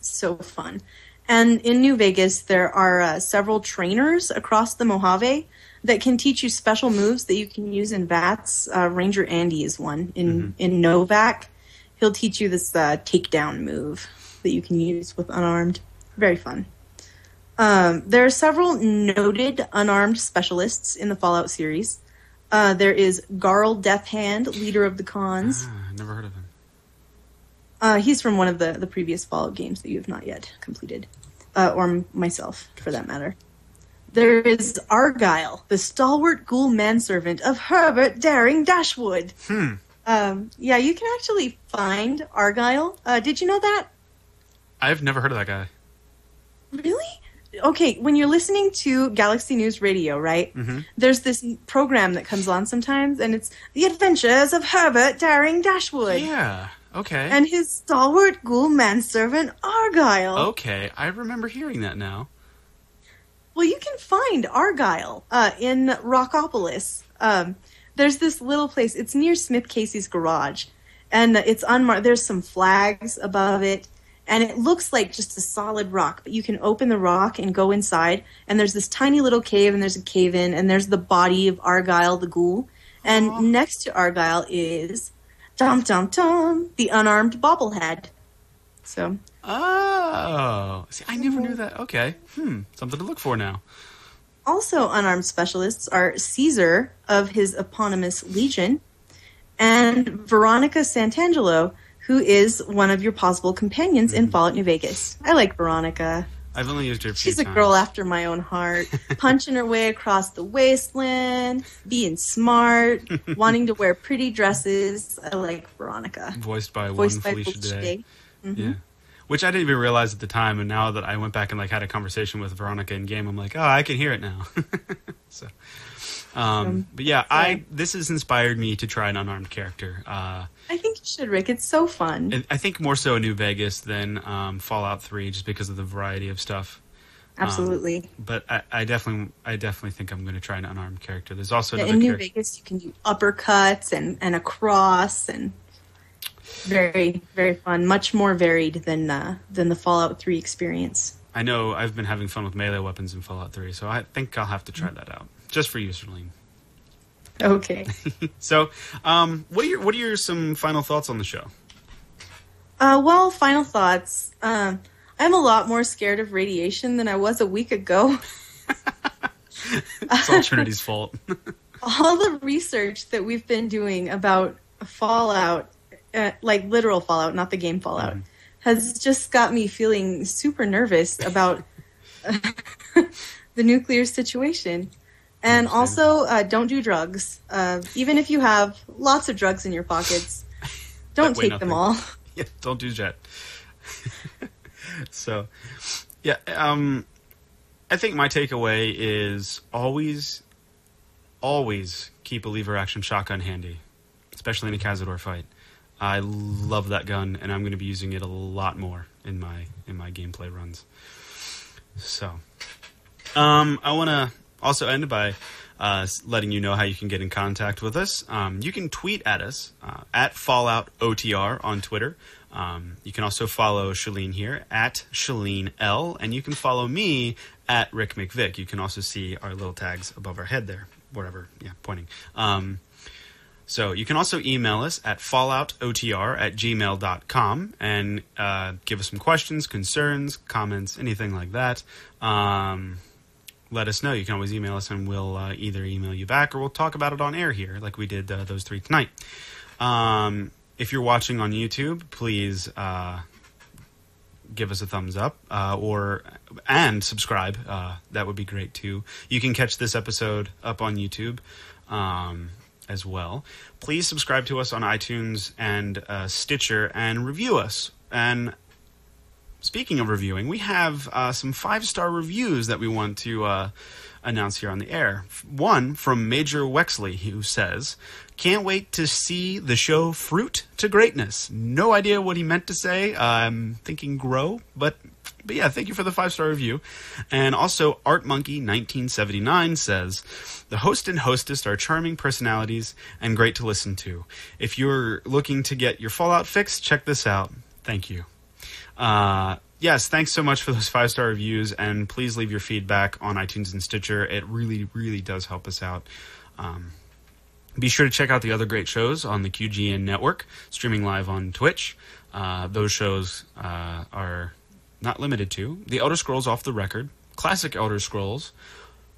so fun. And in New Vegas, there are uh, several trainers across the Mojave that can teach you special moves that you can use in VATS. Uh, Ranger Andy is one. In in Novac, he'll teach you this uh, takedown move that you can use with unarmed. Very fun. Um, there are several noted unarmed specialists in the Fallout series. Uh, there is Garl Deathhand, leader of the Khans. Ah, never heard of him. Uh, he's from one of the, the previous Fallout games that you have not yet completed, uh, or m- myself, for that matter. There is Argyle, the stalwart ghoul manservant of Herbert Daring Dashwood. Hmm. Um, yeah, you can actually find Argyle. Uh, did you know that? I've never heard of that guy. Really? Okay, when you're listening to Galaxy News Radio, right? Mhm. There's this program that comes on sometimes, and it's The Adventures of Herbert Daring Dashwood. Yeah. Okay. And his stalwart ghoul manservant, Argyle. okay. I remember hearing that now. Well, you can find Argyle uh, in Rockopolis. Um, there's this little place. It's near Smith Casey's garage, and it's unmarked. There's some flags above it, and it looks like just a solid rock. But you can open the rock and go inside, and there's this tiny little cave, and there's a cave in, and there's the body of Argyle the ghoul, and next to Argyle is dum dum dum the unarmed bobblehead. So Oh. See, I never knew that. Okay. Hmm. Something to look for now. Also, unarmed specialists are Caesar of his eponymous legion and Veronica Santangelo, who is one of your possible companions in Fallout New Vegas. I like Veronica. I've only used her a She's a times. girl after my own heart, punching her way across the wasteland, being smart, wanting to wear pretty dresses. I like Veronica. Voiced by Voiced one by Felicia Felicia Day. Day. Mhm. Yeah. Which I didn't even realize at the time, and now that I went back and like had a conversation with Veronica in game, I'm like, oh, I can hear it now. so, Um, but yeah, I this has inspired me to try an unarmed character. Uh, I think you should, Rick. It's so fun. and I think more so New Vegas than um, Fallout Three, just because of the variety of stuff. Absolutely. But I, I definitely, I definitely think I'm going to try an unarmed character. There's also Yeah, in New character. Vegas, you can do uppercuts and, and a cross and very very fun. Much more varied than uh, than the Fallout Three experience. I know I've been having fun with melee weapons in Fallout 3, so I think I'll have to try that out just for you, Serlene. Okay. So, um, what are your what are your some final thoughts on the show? uh, well, final thoughts. Um, I'm a lot more scared of radiation than I was a week ago. It's all Trinity's fault. All the research that we've been doing about Fallout, uh, like literal Fallout, not the game Fallout, Mm-hmm. has just got me feeling super nervous about the nuclear situation. And also, uh, don't do drugs. Uh, even if you have lots of drugs in your pockets, don't take them all. yeah, don't do jet. so, yeah, um, I think my takeaway is always, always keep a lever action shotgun handy, especially in a Cazador fight. I love that gun, and I'm going to be using it a lot more in my in my gameplay runs. So, um, I want to also end by uh, letting you know how you can get in contact with us. Um, you can tweet at us uh, at Fallout OTR on Twitter. Um, you can also follow Shalene here at Shalene L, and you can follow me at Rick McVick. You can also see our little tags above our head there, whatever, yeah, pointing. Um, so you can also email us at falloutotr at gmail.com and uh, give us some questions, concerns, comments, anything like that. Um, let us know. You can always email us and we'll uh, either email you back or we'll talk about it on air here, like we did uh, those three tonight. Um, if you're watching on YouTube, please uh, give us a thumbs up uh, or and subscribe. Uh, that would be great too. You can catch this episode up on YouTube um, as well. Please subscribe to us on iTunes and uh, Stitcher and review us. And speaking of reviewing, we have uh, some five star reviews that we want to uh, announce here on the air. One from Major Wexley, who says, Can't wait to see the show Fruit to Greatness. No idea what he meant to say. I'm thinking grow, but. But yeah, thank you for the five star review. And also, Art Monkey 1979 says, The host and hostess are charming personalities and great to listen to. If you're looking to get your Fallout fix, check this out. Thank you. Uh, yes, thanks so much for those five star reviews, and please leave your feedback on iTunes and Stitcher. It really, really does help us out. Um, be sure to check out the other great shows on the QGN network, streaming live on Twitch. Uh, those shows uh, are not limited to The Elder Scrolls Off the Record, Classic Elder Scrolls,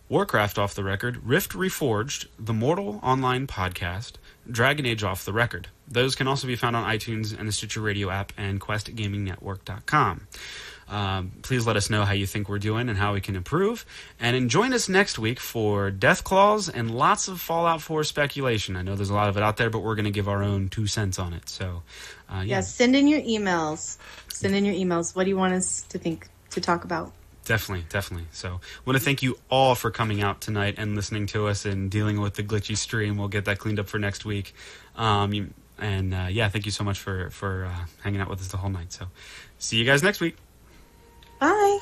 Warcraft Off the Record, Rift Reforged, The Mortal Online Podcast, Dragon Age Off the Record. Those can also be found on iTunes and the Stitcher Radio app and QuestGamingNetwork.com. Um, please let us know how you think we're doing and how we can improve. And join us next week for Deathclaws and lots of Fallout 4 speculation. I know there's a lot of it out there, but we're going to give our own two cents on it. So, uh, yeah, Yes, send in your emails. Send in your emails. What do you want us to think to talk about? Definitely, definitely. So, I want to thank you all for coming out tonight and listening to us and dealing with the glitchy stream. We'll get that cleaned up for next week. Um, you, and uh, yeah, thank you so much for for uh, hanging out with us the whole night. So, see you guys next week. Bye.